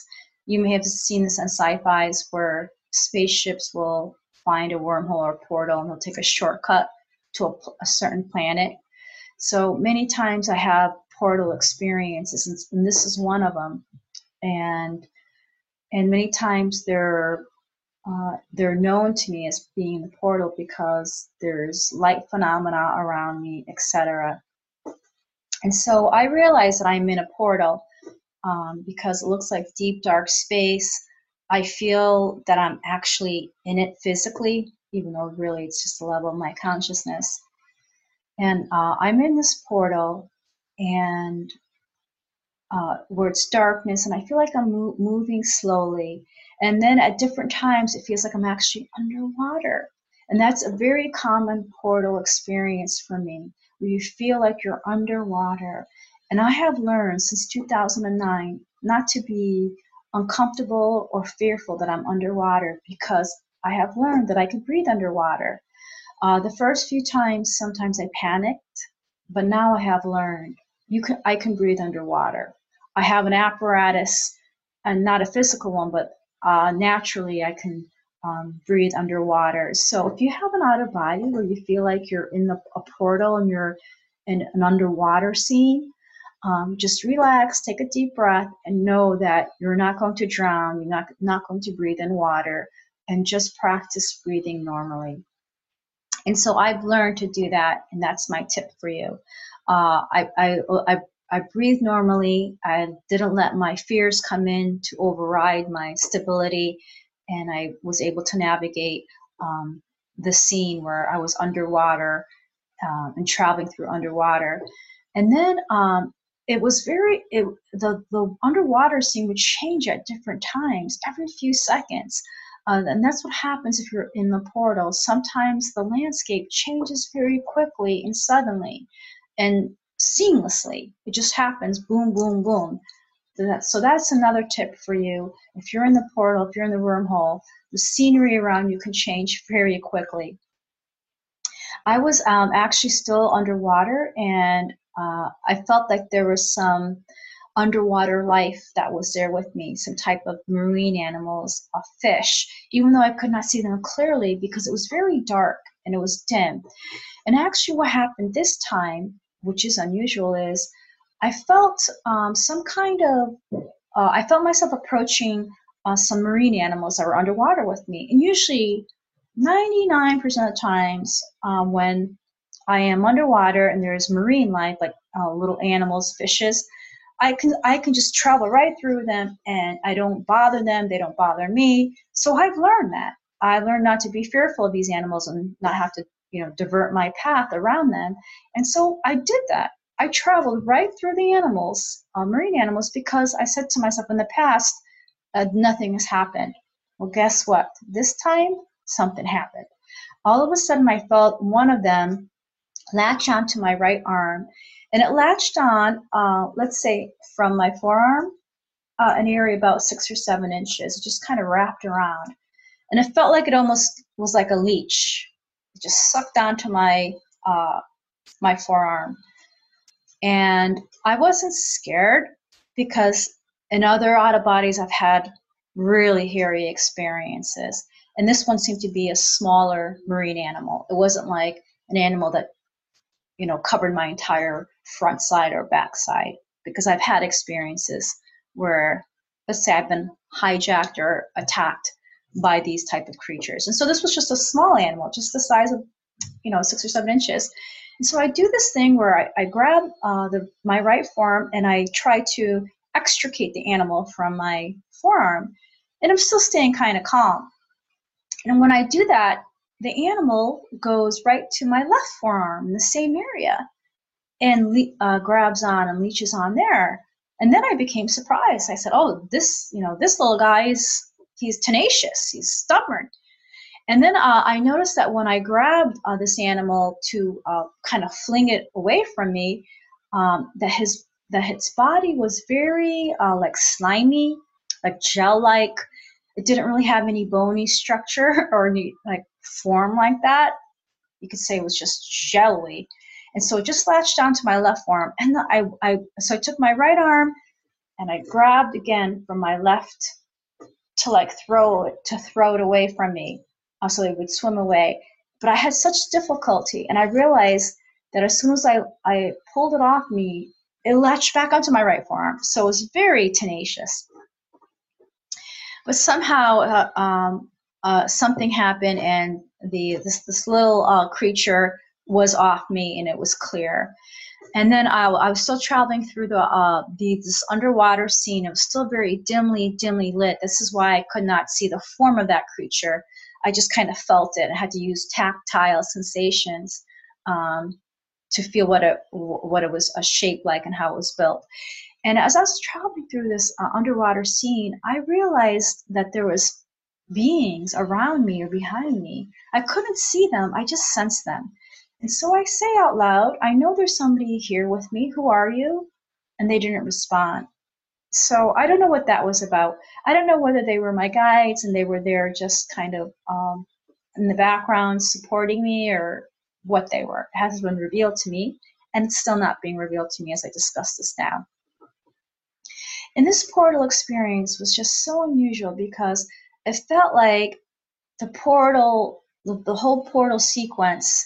You may have seen this on sci-fi's where spaceships will find a wormhole or portal and they'll take a shortcut to a, a certain planet. So many times I have portal experiences, and this is one of them. And and many times they're uh, they're known to me as being the portal because there's light phenomena around me, etc. And so I realize that I'm in a portal um, because it looks like deep dark space. I feel that I'm actually in it physically, even though really it's just a level of my consciousness. And uh, I'm in this portal, and uh, where it's darkness, and I feel like I'm mo- moving slowly. And then at different times, it feels like I'm actually underwater. And that's a very common portal experience for me, where you feel like you're underwater. And I have learned since 2009 not to be uncomfortable or fearful that I'm underwater because I have learned that I can breathe underwater. Uh, the first few times, sometimes I panicked, but now I have learned you can I can breathe underwater. I have an apparatus, and not a physical one, but uh, naturally I can um, breathe underwater. So if you have an out of body where you feel like you're in the, a portal and you're in an underwater scene, um, just relax, take a deep breath, and know that you're not going to drown, you're not, not going to breathe in water, and just practice breathing normally. And so I've learned to do that, and that's my tip for you. Uh, I, I, I, I breathe normally. I didn't let my fears come in to override my stability, and I was able to navigate um, the scene where I was underwater um, and traveling through underwater. And then um, it was very it, the the underwater scene would change at different times every few seconds uh, and that's what happens if you're in the portal sometimes the landscape changes very quickly and suddenly and seamlessly. It just happens. Boom boom boom. So that's another tip for you. If you're in the portal if you're in the wormhole the scenery around you can change very quickly. I was um, actually still underwater and uh, I felt like there was some underwater life that was there with me, some type of marine animals, a fish, even though I could not see them clearly because it was very dark and it was dim. And actually, what happened this time, which is unusual, is I felt um, some kind of, uh, I felt myself approaching uh, some marine animals that were underwater with me. And usually, 99% of the times um, when I am underwater and there's marine life, like uh, little animals, fishes. I can I can just travel right through them, and I don't bother them. They don't bother me. So I've learned that. I learned not to be fearful of these animals and not have to you know divert my path around them. And so I did that. I traveled right through the animals, uh, marine animals, because I said to myself in the past, uh, nothing has happened. Well, guess what? This time something happened. All of a sudden, I felt one of them latch onto my right arm. And it latched on, uh, let's say, from my forearm, uh, an area about six or seven inches. Just kind of wrapped around. And it felt like it almost was like a leech. Just sucked onto my uh, my forearm. And I wasn't scared because in other out of bodies I've had really hairy experiences. And this one seemed to be a smaller marine animal. It wasn't like an animal that you know, covered my entire front side or back side because I've had experiences where, let's say, I've been hijacked or attacked by these type of creatures. And so this was just a small animal, just the size of, you know, six or seven inches. And so I do this thing where I, I grab uh, the, my right forearm and I try to extricate the animal from my forearm, and I'm still staying kind of calm. And when I do that, the animal goes right to my left forearm, the same area, and le- uh, grabs on and leeches on there. And then I became surprised. I said, "Oh, this, you know, this little guy is he's tenacious. He's stubborn." And then uh, I noticed that when I grabbed uh, this animal to uh, kind of fling it away from me, um, that his that its body was very uh, like slimy, like gel-like. It didn't really have any bony structure or any like form like that. You could say it was just jelly. And so it just latched onto my left arm. And I, I, so I took my right arm and I grabbed again from my left to like throw it, to throw it away from me so it would swim away. But I had such difficulty. And I realized that as soon as I, I pulled it off me, it latched back onto my right forearm. So it was very tenacious. But somehow, uh, um, uh, something happened and the this, this little uh, creature was off me and it was clear. And then I, I was still traveling through the, uh, the this underwater scene. It was still very dimly, dimly lit. This is why I could not see the form of that creature. I just kind of felt it. I had to use tactile sensations um, to feel what it what it was a shape like and how it was built. And as I was traveling through this uh, underwater scene, I realized that there was beings around me or behind me. I couldn't see them, I just sensed them. And so I say out loud, I know there's somebody here with me. Who are you? And they didn't respond. So I don't know what that was about. I don't know whether they were my guides and they were there just kind of um, in the background supporting me or what they were. It hasn't been revealed to me, and it's still not being revealed to me as I discuss this now. And this portal experience was just so unusual because it felt like the portal, the, the whole portal sequence,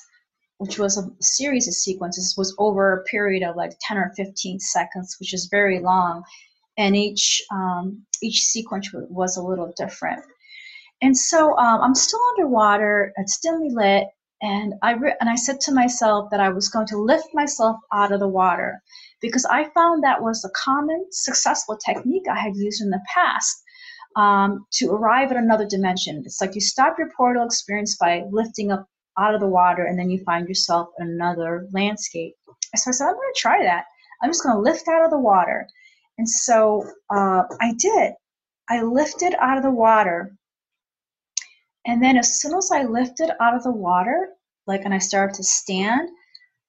which was a series of sequences, was over a period of like 10 or 15 seconds, which is very long. And each um, each sequence was a little different. And so um, I'm still underwater, it's dimly lit, and I re- and I said to myself that I was going to lift myself out of the water because I found that was a common successful technique I had used in the past um, to arrive at another dimension. It's like you stop your portal experience by lifting up out of the water, and then you find yourself another landscape. So I said, I'm going to try that. I'm just going to lift out of the water. And so uh, I did. I lifted out of the water. And then as soon as I lifted out of the water, like, and I started to stand,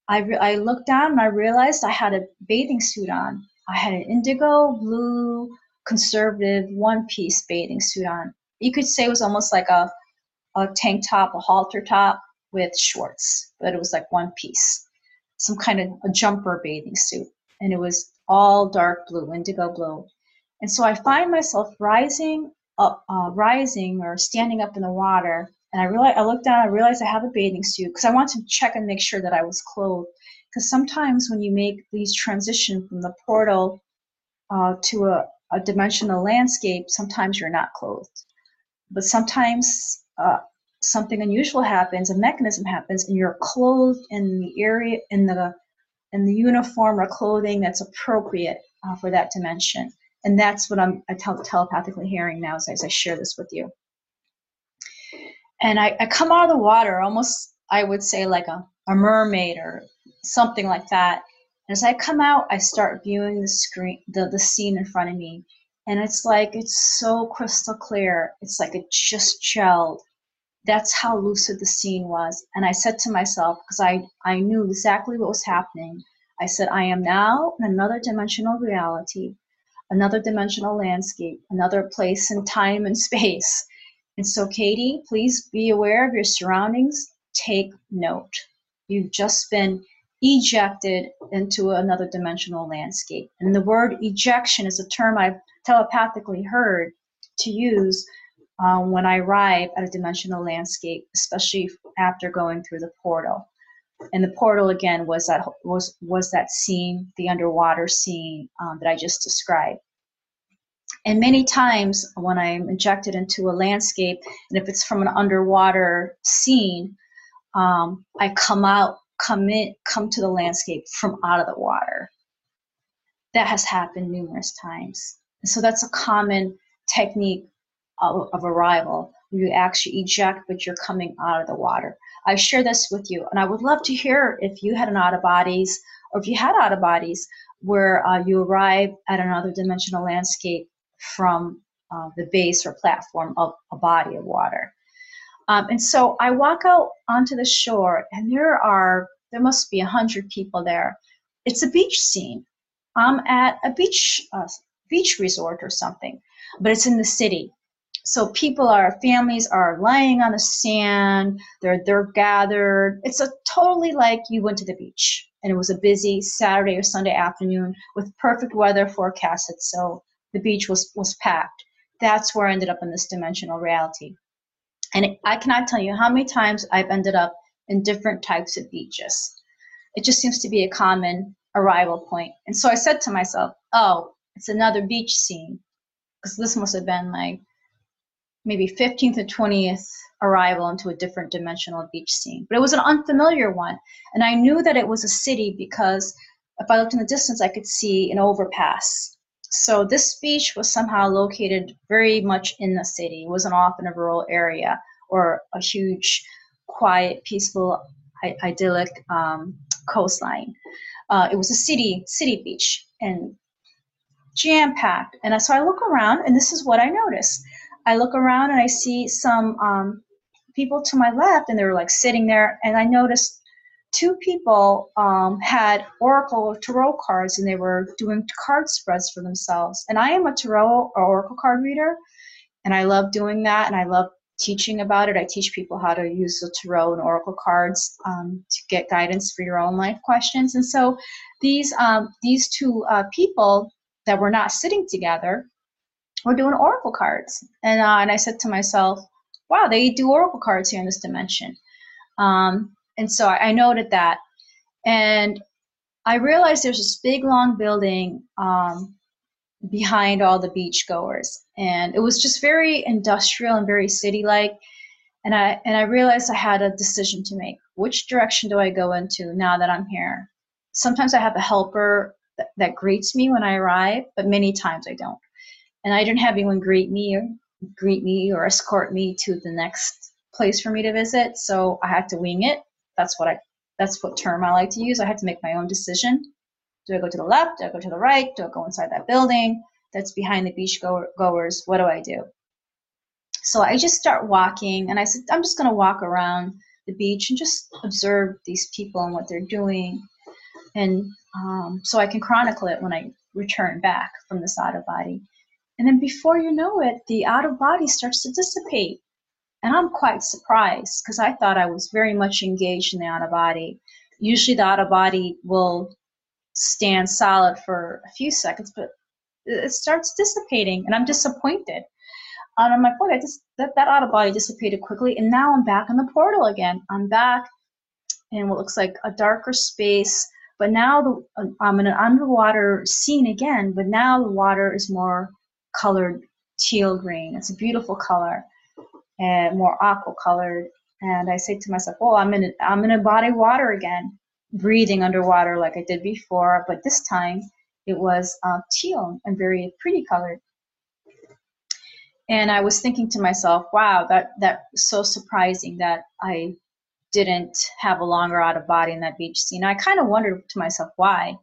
I, re- I looked down and I realized I had a bathing suit on. I had an indigo blue conservative one piece bathing suit on. You could say it was almost like a, a tank top, a halter top with shorts, but it was like one piece, some kind of a jumper bathing suit. And it was all dark blue, indigo blue. And so I find myself rising up, uh, rising or standing up in the water. And I realize, I look down, I realize I have a bathing suit because I want to check and make sure that I was clothed. Because sometimes when you make these transition from the portal uh, to a, a dimensional landscape, sometimes you're not clothed. But sometimes uh, something unusual happens, a mechanism happens, and you're clothed in the area, in the in the uniform or clothing that's appropriate uh, for that dimension. And that's what I'm I tele- telepathically hearing now as, as I share this with you. And I, I come out of the water almost, I would say, like a, a mermaid or something like that. And As I come out, I start viewing the screen, the, the scene in front of me, and it's like it's so crystal clear. It's like it just gelled. That's how lucid the scene was. And I said to myself, because I, I knew exactly what was happening, I said, I am now in another dimensional reality, another dimensional landscape, another place in time and space. And so, Katy, please be aware of your surroundings. Take note. You've just been ejected into another dimensional landscape. And the word ejection is a term I've telepathically heard to use um, when I arrive at a dimensional landscape, especially after going through the portal. And the portal again was that was was that scene, the underwater scene um, that I just described. And many times when I'm injected into a landscape, and if it's from an underwater scene, um, I come out come in, come to the landscape from out of the water. That has happened numerous times. So that's a common technique of, arrival. You actually eject, but you're coming out of the water. I share this with you, and I would love to hear if you had an out of bodies or if you had out of bodies where uh, you arrive at another dimensional landscape from uh, the base or platform of a body of water. Um, and so I walk out onto the shore, and there are there must be a hundred people there. It's a beach scene. I'm at a beach uh, beach resort or something, but it's in the city. So people are families are lying on the sand. They're they're gathered. It's a totally like you went to the beach, and it was a busy Saturday or Sunday afternoon with perfect weather forecasted. So the beach was was packed. That's where I ended up in this dimensional reality. And I cannot tell you how many times I've ended up in different types of beaches. It just seems to be a common arrival point. And so I said to myself, oh, it's another beach scene. Because this must have been like maybe 15th or 20th arrival into a different dimensional beach scene. But it was an unfamiliar one. And I knew that it was a city because if I looked in the distance, I could see an overpass. So this beach was somehow located very much in the city. It wasn't off in a rural area or a huge, quiet, peaceful, idyllic um, coastline. Uh, it was a city city beach and jam packed. And so I look around, and this is what I notice. I look around and I see some um, people to my left, and they were like sitting there, and I noticed two people um, had oracle or tarot cards and they were doing card spreads for themselves. And i am a tarot or oracle card reader and i love doing that and i love teaching about it. I teach people how to use the tarot and oracle cards um, to get guidance for your own life questions. And so these um, these two uh, people that were not sitting together were doing oracle cards. And, uh, and I said to myself, wow, they do oracle cards here in this dimension. Um, and so I, I, noted that. And I realized there's this big, long building um, behind all the beachgoers. And it was just very industrial and very city like. And I, and I realized I had a decision to make. Which direction do I go into now that I'm here? Sometimes I have a helper that, that greets me when I arrive, but many times I don't and I didn't have anyone greet me or greet me or escort me to the next place for me to visit. So I had to wing it. That's what I that's what term I like to use. I had to make my own decision. Do I go to the left? Do I go to the right? Do I go inside that building that's behind the beach goers? What do I do? So I just start walking and I said, I'm just going to walk around the beach and just observe these people and what they're doing. And um, so I can chronicle it when I return back from this out of body. And then before you know it, the out of body starts to dissipate. And I'm quite surprised because I thought I was very much engaged in the out of body. Usually the out of body will stand solid for a few seconds, but it starts dissipating and I'm disappointed. Um, and I'm like, boy, I just, that, that out of body dissipated quickly. And now I'm back in the portal again. I'm back in what looks like a darker space. But now the, uh, I'm in an underwater scene again, but now the water is more colored teal green. It's a beautiful color and more aqua colored. And I say to myself, "Oh, I'm in a, I'm in a body water again, breathing underwater like I did before, but this time it was uh, teal and very pretty colored." And I was thinking to myself, "Wow, that that so surprising that I didn't have a longer out of body in that beach scene." I kind of wondered to myself why,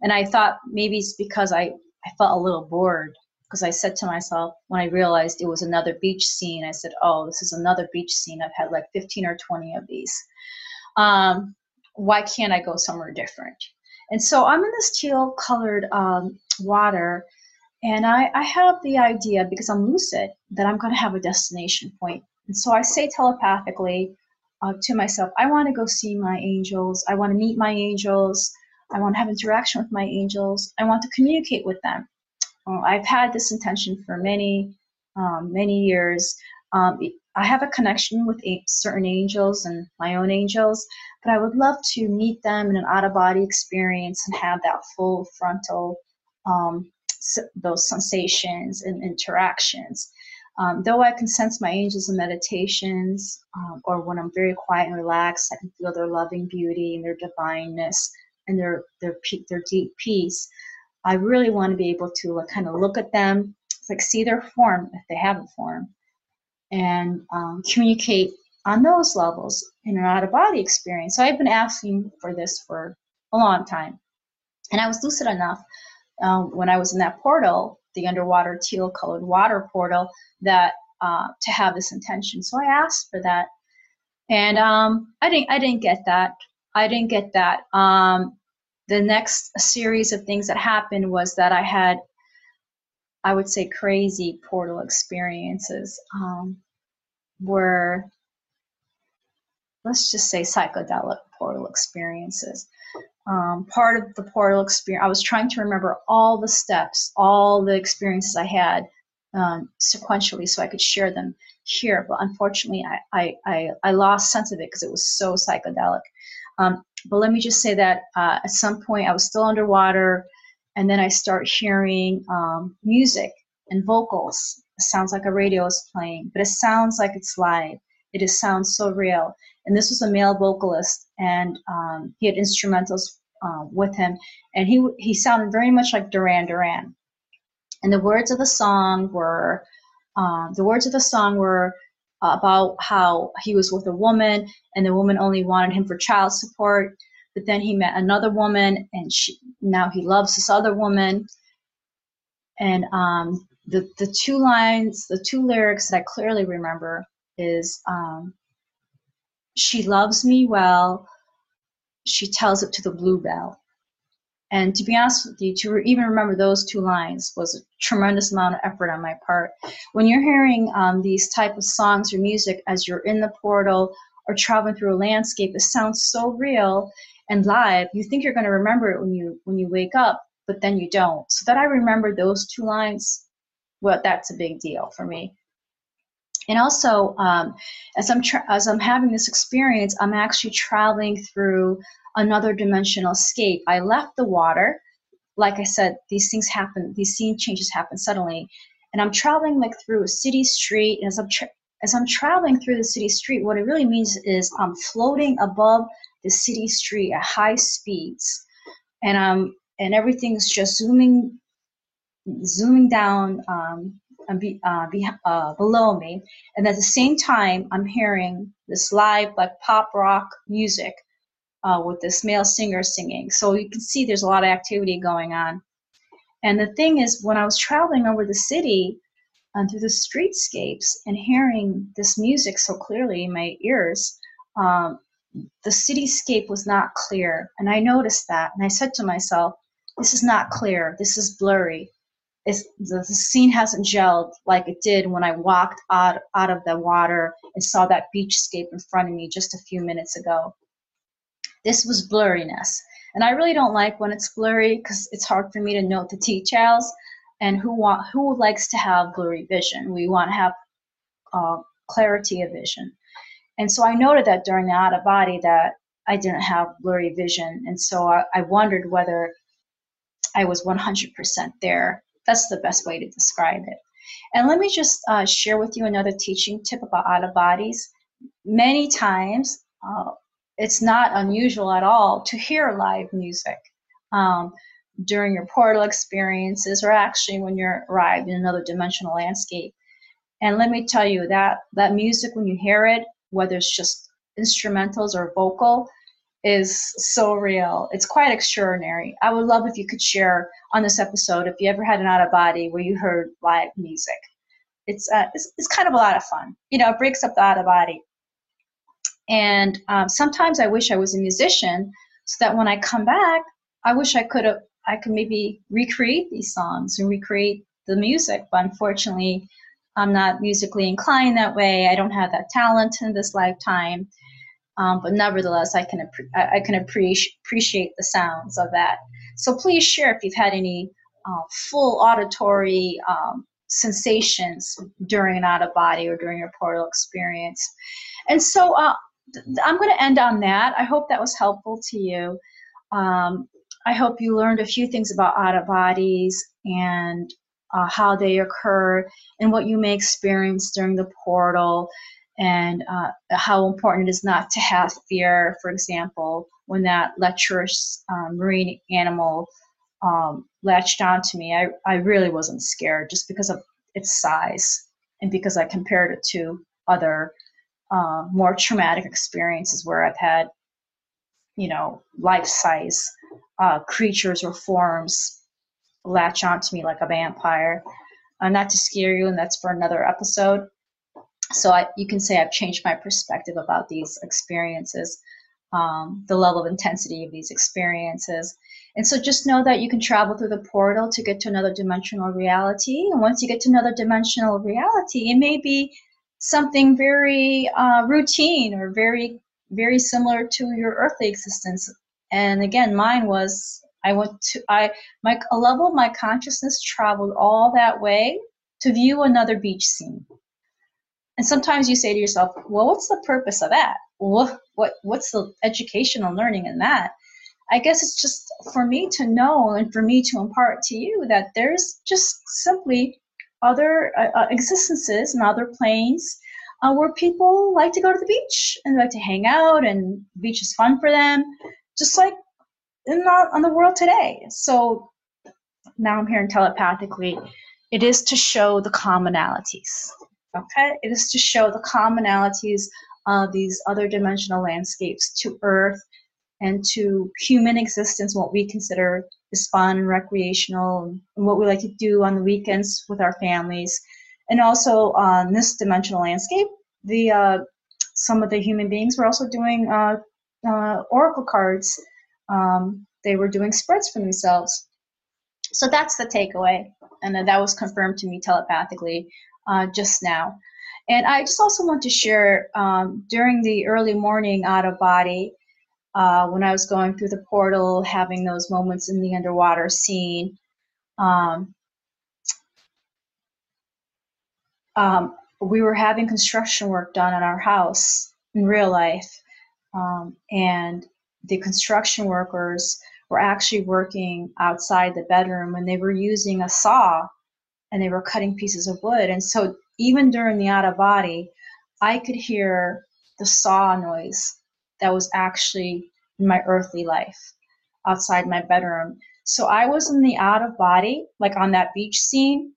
and I thought maybe it's because I I felt a little bored because I said to myself when I realized it was another beach scene, I said, "Oh, this is another beach scene. I've had like 15 or 20 of these. Um, why can't I go somewhere different?" And so I'm in this teal colored um, water, and I, I have the idea because I'm lucid that I'm going to have a destination point. And so I say telepathically uh, to myself, "I want to go see my angels. I want to meet my angels." I want to have interaction with my angels. I want to communicate with them. Uh, I've had this intention for many, um, many years. Um, I have a connection with certain angels and my own angels, but I would love to meet them in an out of body experience and have that full frontal, um, those sensations and interactions. Um, though I can sense my angels in meditations um, or when I'm very quiet and relaxed, I can feel their loving beauty and their divineness and their their their deep peace. I really want to be able to kind of look at them, like see their form if they have a form, and um, communicate on those levels in an out of body experience. So I've been asking for this for a long time, and I was lucid enough um, when I was in that portal, the underwater teal colored water portal, that uh, to have this intention. So I asked for that, and um, I didn't. I didn't get that. I didn't get that. Um, the next series of things that happened was that I had, I would say, crazy portal experiences um, where, let's just say, psychedelic portal experiences. Um, part of the portal experience, I was trying to remember all the steps, all the experiences I had um, sequentially so I could share them here. But unfortunately, I, I, I, I lost sense of it because it was so psychedelic. Um, but let me just say that uh, at some point I was still underwater, and then I start hearing um, music and vocals. It sounds like a radio is playing, but it sounds like it's live. It just sounds so real. And this was a male vocalist, and um, he had instrumentals uh, with him, and he he sounded very much like Duran Duran. And the words of the song were, um, the words of the song were about how he was with a woman and the woman only wanted him for child support. But then he met another woman and she now he loves this other woman. And um, the the two lines the two lyrics that i clearly remember is um, she loves me well. She tells it to the bluebell and to be honest with you, to even remember those two lines was a tremendous amount of effort on my part. When you're hearing um, these type of songs or music as you're in the portal or traveling through a landscape, it sounds so real and live. You think you're going to remember it when you when you wake up, but then you don't. So that I remember those two lines, well, that's a big deal for me. And also, um, as I'm tra- as I'm having this experience, I'm actually traveling through another dimensional escape. I left the water. Like I said, these things happen. These scene changes happen suddenly, and I'm traveling like through a city street. As I'm tra- as I'm traveling through the city street, what it really means is I'm floating above the city street at high speeds, and um and everything's just zooming zooming down um, be, uh, be, uh, below me, and at the same time I'm hearing this live like pop rock music uh, with this male singer singing. So you can see there's a lot of activity going on. And the thing is, when I was traveling over the city, and through the streetscapes and hearing this music so clearly in my ears, um, the cityscape was not clear. And I noticed that. And I said to myself, this is not clear. This is blurry. It's, the, the scene hasn't gelled like it did when I walked out, out of the water and saw that beachscape in front of me just a few minutes ago. This was blurriness. And I really don't like when it's blurry because it's hard for me to note the details and who want who likes to have blurry vision. We want to have uh, clarity of vision. And so I noted that during the out of body that I didn't have blurry vision, and so I, I wondered whether I was 100% there. That's the best way to describe it. And let me just uh, share with you another teaching tip about out of bodies. Many times, uh, it's not unusual at all to hear live music. Um, during your portal experiences or actually when you're arrived in another dimensional landscape. And let me tell you that that music when you hear it, whether it's just instrumentals or vocal, is so real. It's quite extraordinary. I would love if you could share on this episode if you ever had an out of body where you heard live music. It's, uh, it's, it's kind of a lot of fun. You know, it breaks up the out of body. And um, sometimes I wish I was a musician so that when I come back, I wish I could have I could maybe recreate these songs and recreate the music, but unfortunately, I'm not musically inclined that way. I don't have that talent in this lifetime. Um, but nevertheless, I can I can appreciate appreciate the sounds of that. So please share if you've had any uh, full auditory um, sensations during an out of body or during your portal experience. And so uh, I'm going to end on that. I hope that was helpful to you. Um, I hope you learned a few things about out of bodies and uh, how they occur and what you may experience during the portal and uh, how important it is not to have fear, for example, when that lecherous um, marine animal um, latched onto me, I, I really wasn't scared just because of its size and because I compared it to other uh, more traumatic experiences where I've had, you know, life size uh, creatures or forms latch onto me like a vampire. Uh, not to scare you, and that's for another episode. So I, you can say I've changed my perspective about these experiences, um, the level of intensity of these experiences. And so just know that you can travel through the portal to get to another dimensional reality. And once you get to another dimensional reality, it may be something very uh, routine or very, very similar to your earthly existence. And again mine was i went to i my a level my consciousness traveled all that way to view another beach scene. And sometimes you say to yourself well what's the purpose of that? What what what's the educational learning in that? I guess it's just for me to know and for me to impart to you that there's just simply other uh, uh existences and other planes uh, where people like to go to the beach and like to hang out and the beach is fun for them just like in the, on the world today. So now I'm hearing telepathically, it is to show the commonalities. Okay, it is to show the commonalities of these other dimensional landscapes to Earth and to human existence, what we consider is fun and recreational, and what we like to do on the weekends with our families. And also on this dimensional landscape, the uh, some of the human beings were also doing uh, uh, oracle cards. Um, they were doing spreads for themselves. So that's the takeaway, and that was confirmed to me telepathically uh, just now. And I just also want to share um, during the early morning out of body, uh, when I was going through the portal, having those moments in the underwater scene. Um, um, we were having construction work done on our house in real life, um, and the construction workers were actually working outside the bedroom and they were using a saw and they were cutting pieces of wood. And so even during the out of body, I could hear the saw noise that was actually in my earthly life outside my bedroom. So I was in the out of body, like on that beach scene,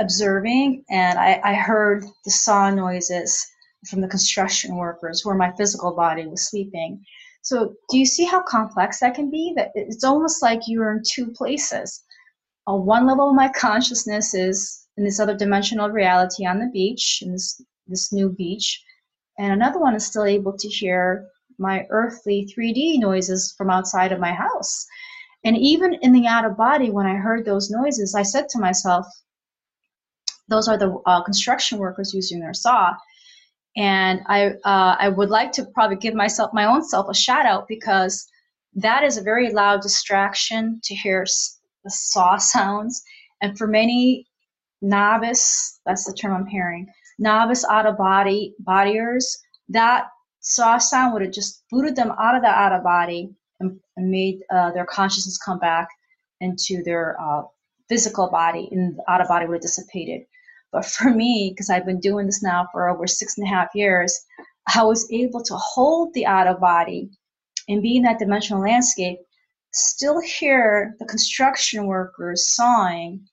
observing, and I, I heard the saw noises from the construction workers where my physical body was sleeping. So do you see how complex that can be? That it's almost like you're in two places. On one level my consciousness is in this other dimensional reality on the beach, in this this new beach, and another one is still able to hear my earthly 3D noises from outside of my house. And even in the out of body, when I heard those noises, I said to myself, those are the uh, construction workers using their saw and I uh, I would like to probably give myself my own self a shout out because that is a very loud distraction to hear the saw sounds, and for many novice that's the term I'm hearing novice out of body bodyers that saw sound would have just booted them out of the out of body and, and made uh, their consciousness come back into their uh, physical body and the out of body would have dissipated. But for me, because I've been doing this now for over six and a half years, I was able to hold the out of body and be in that dimensional landscape, still hear the construction workers sawing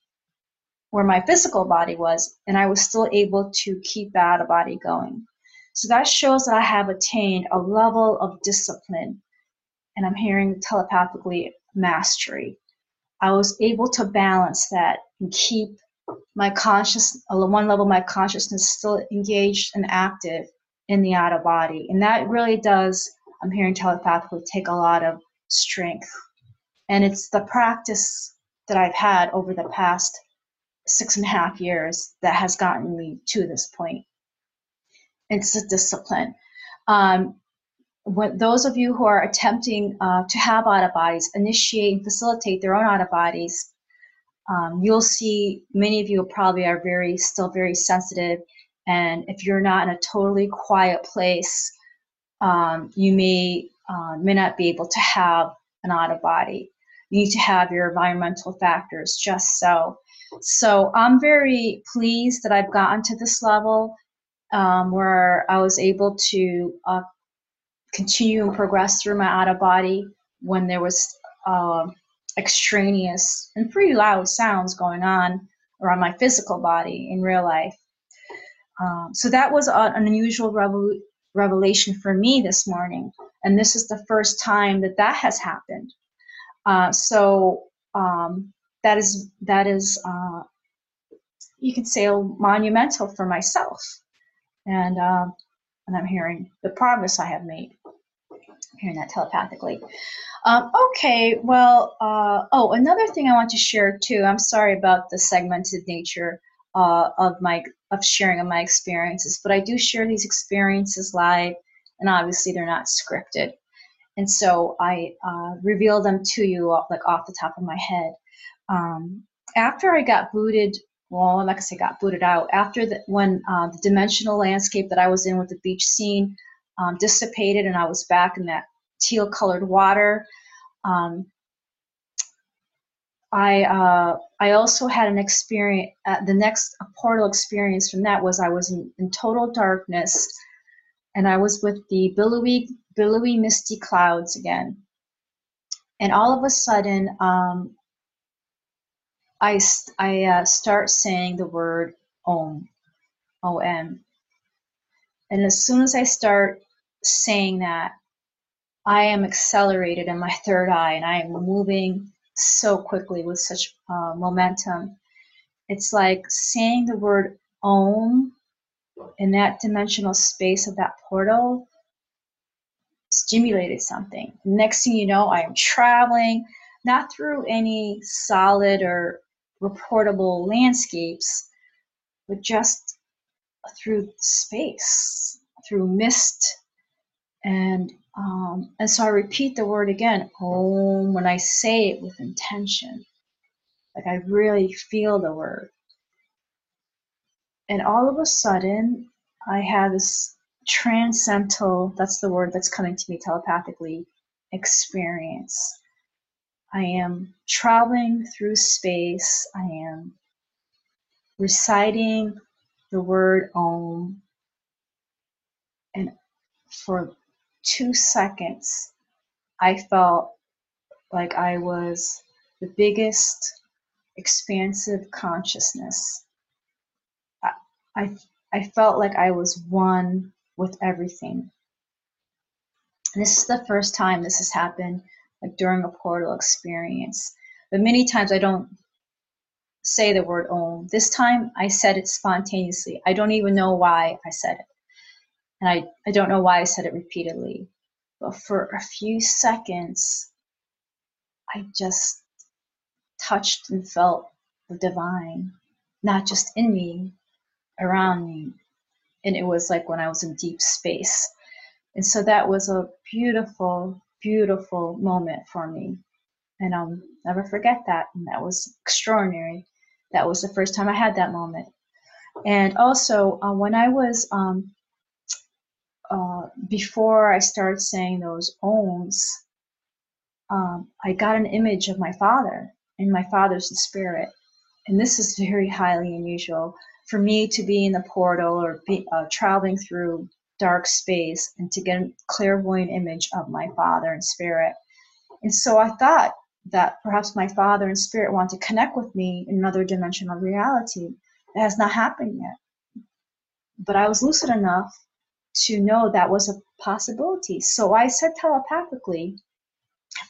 where my physical body was, and I was still able to keep that body going. So that shows that I have attained a level of discipline, and I'm hearing telepathically mastery. I was able to balance that and keep my conscious uh, one level my consciousness still engaged and active in the out of body and that really does i'm hearing telepathically take a lot of strength and it's the practice that i've had over the past six and a half years that has gotten me to this point. It's a discipline. Um, when those of you who are attempting uh, to have out of bodies initiate and facilitate their own out of bodies um, you'll see many of you probably are very still very sensitive. And if you're not in a totally quiet place um, you may uh, may not be able to have an out of body you need to have your environmental factors just so so i'm very pleased that i've gotten to this level um, where i was able to uh, continue and progress through my out of body when there was uh, extraneous and pretty loud sounds going on around my physical body in real life. Um, so that was an unusual revel- revelation for me this morning, and this is the first time that that has happened. Uh, so um, that is that is uh, you could say monumental for myself, and uh, and I'm hearing the progress I have made. I'm hearing that telepathically. Um, okay, well, uh, oh, another thing I want to share too. I'm sorry about the segmented nature uh, of my of sharing of my experiences, but I do share these experiences live, and obviously they're not scripted, and so I uh, reveal them to you like off the top of my head. Um, after I got booted, well, like gonna say got booted out. After the when uh, the dimensional landscape that I was in with the beach scene um, dissipated, and I was back in that teal colored water. Um, I uh, I also had an experience. Uh, the next portal experience from that was I was in, in, total darkness, and I was with the billowy billowy misty clouds again. And all of a sudden, um, I I uh, start saying the word Om, O M, and as soon as I start saying that, I am accelerated in my third eye and I am moving so quickly with such uh, momentum. It's like saying the word Om in that dimensional space of that portal stimulated something. Next thing you know, I am traveling, not through any solid or reportable landscapes, but just through space, through mist and Um, and so I repeat the word again, Om, when I say it with intention. Like I really feel the word. And all of a sudden, I have this transcendental, that's the word that's coming to me telepathically, experience. I am traveling through space. I am reciting the word Om. And for two seconds, I felt like I was the biggest expansive consciousness. I, I, I felt like I was one with everything. This is the first time this has happened, like during a portal experience. But many times I don't say the word om. This time I said it spontaneously. I don't even know why I said it. And I, I don't know why I said it repeatedly. But for a few seconds, I just touched and felt the divine, not just in me, around me. And it was like when I was in deep space. And so that was a beautiful, beautiful moment for me. And I'll never forget that. And that was extraordinary. That was the first time I had that moment. And also, uh, when I was, um, uh, before I started saying those Oms, um, I got an image of my father, and my father's the spirit. And this is very highly unusual for me to be in the portal or be, uh, traveling through dark space and to get a clairvoyant image of my father and spirit. And so I thought that perhaps my father and spirit want to connect with me in another dimensional reality. That has not happened yet. But I was lucid enough to know that was a possibility. So I said telepathically,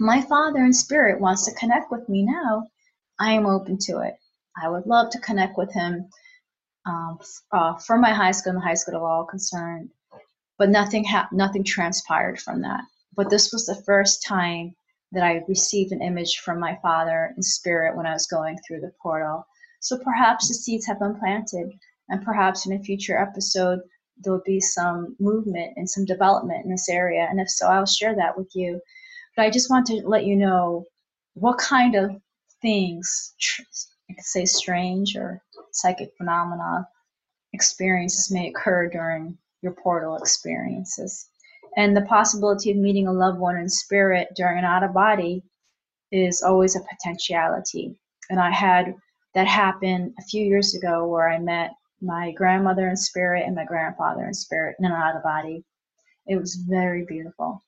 my father and spirit wants to connect with me now, I am open to it. I would love to connect with him um, uh, from my high school and the high school of all concerned, but nothing ha- nothing transpired from that. But this was the first time that I received an image from my father in spirit when I was going through the portal. So perhaps the seeds have been planted, and perhaps in a future episode there'll be some movement and some development in this area. And if so, I'll share that with you. But I just want to let you know what kind of things, I could say strange or psychic phenomena, experiences may occur during your portal experiences. And the possibility of meeting a loved one in spirit during an out of body is always a potentiality. And I had that happen a few years ago where I met my grandmother in spirit and my grandfather in spirit in an out of body. It was very beautiful.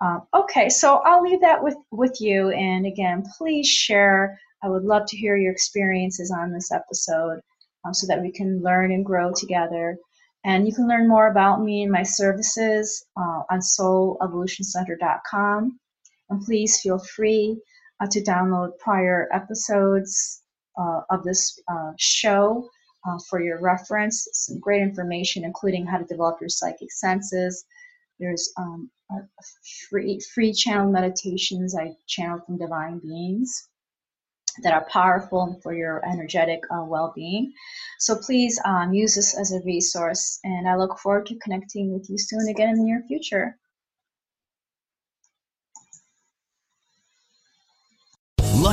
Um, okay, so I'll leave that with, with you. And again, please share. I would love to hear your experiences on this episode um, so that we can learn and grow together. And you can learn more about me and my services uh, on soulevolutioncenter.com. And please feel free uh, to download prior episodes uh, of this uh, show uh, for your reference. Some great information, including how to develop your psychic senses. There's um, free free channel meditations I channel from divine beings that are powerful for your energetic uh, well-being. So please um, use this as a resource, and I look forward to connecting with you soon again in the near future.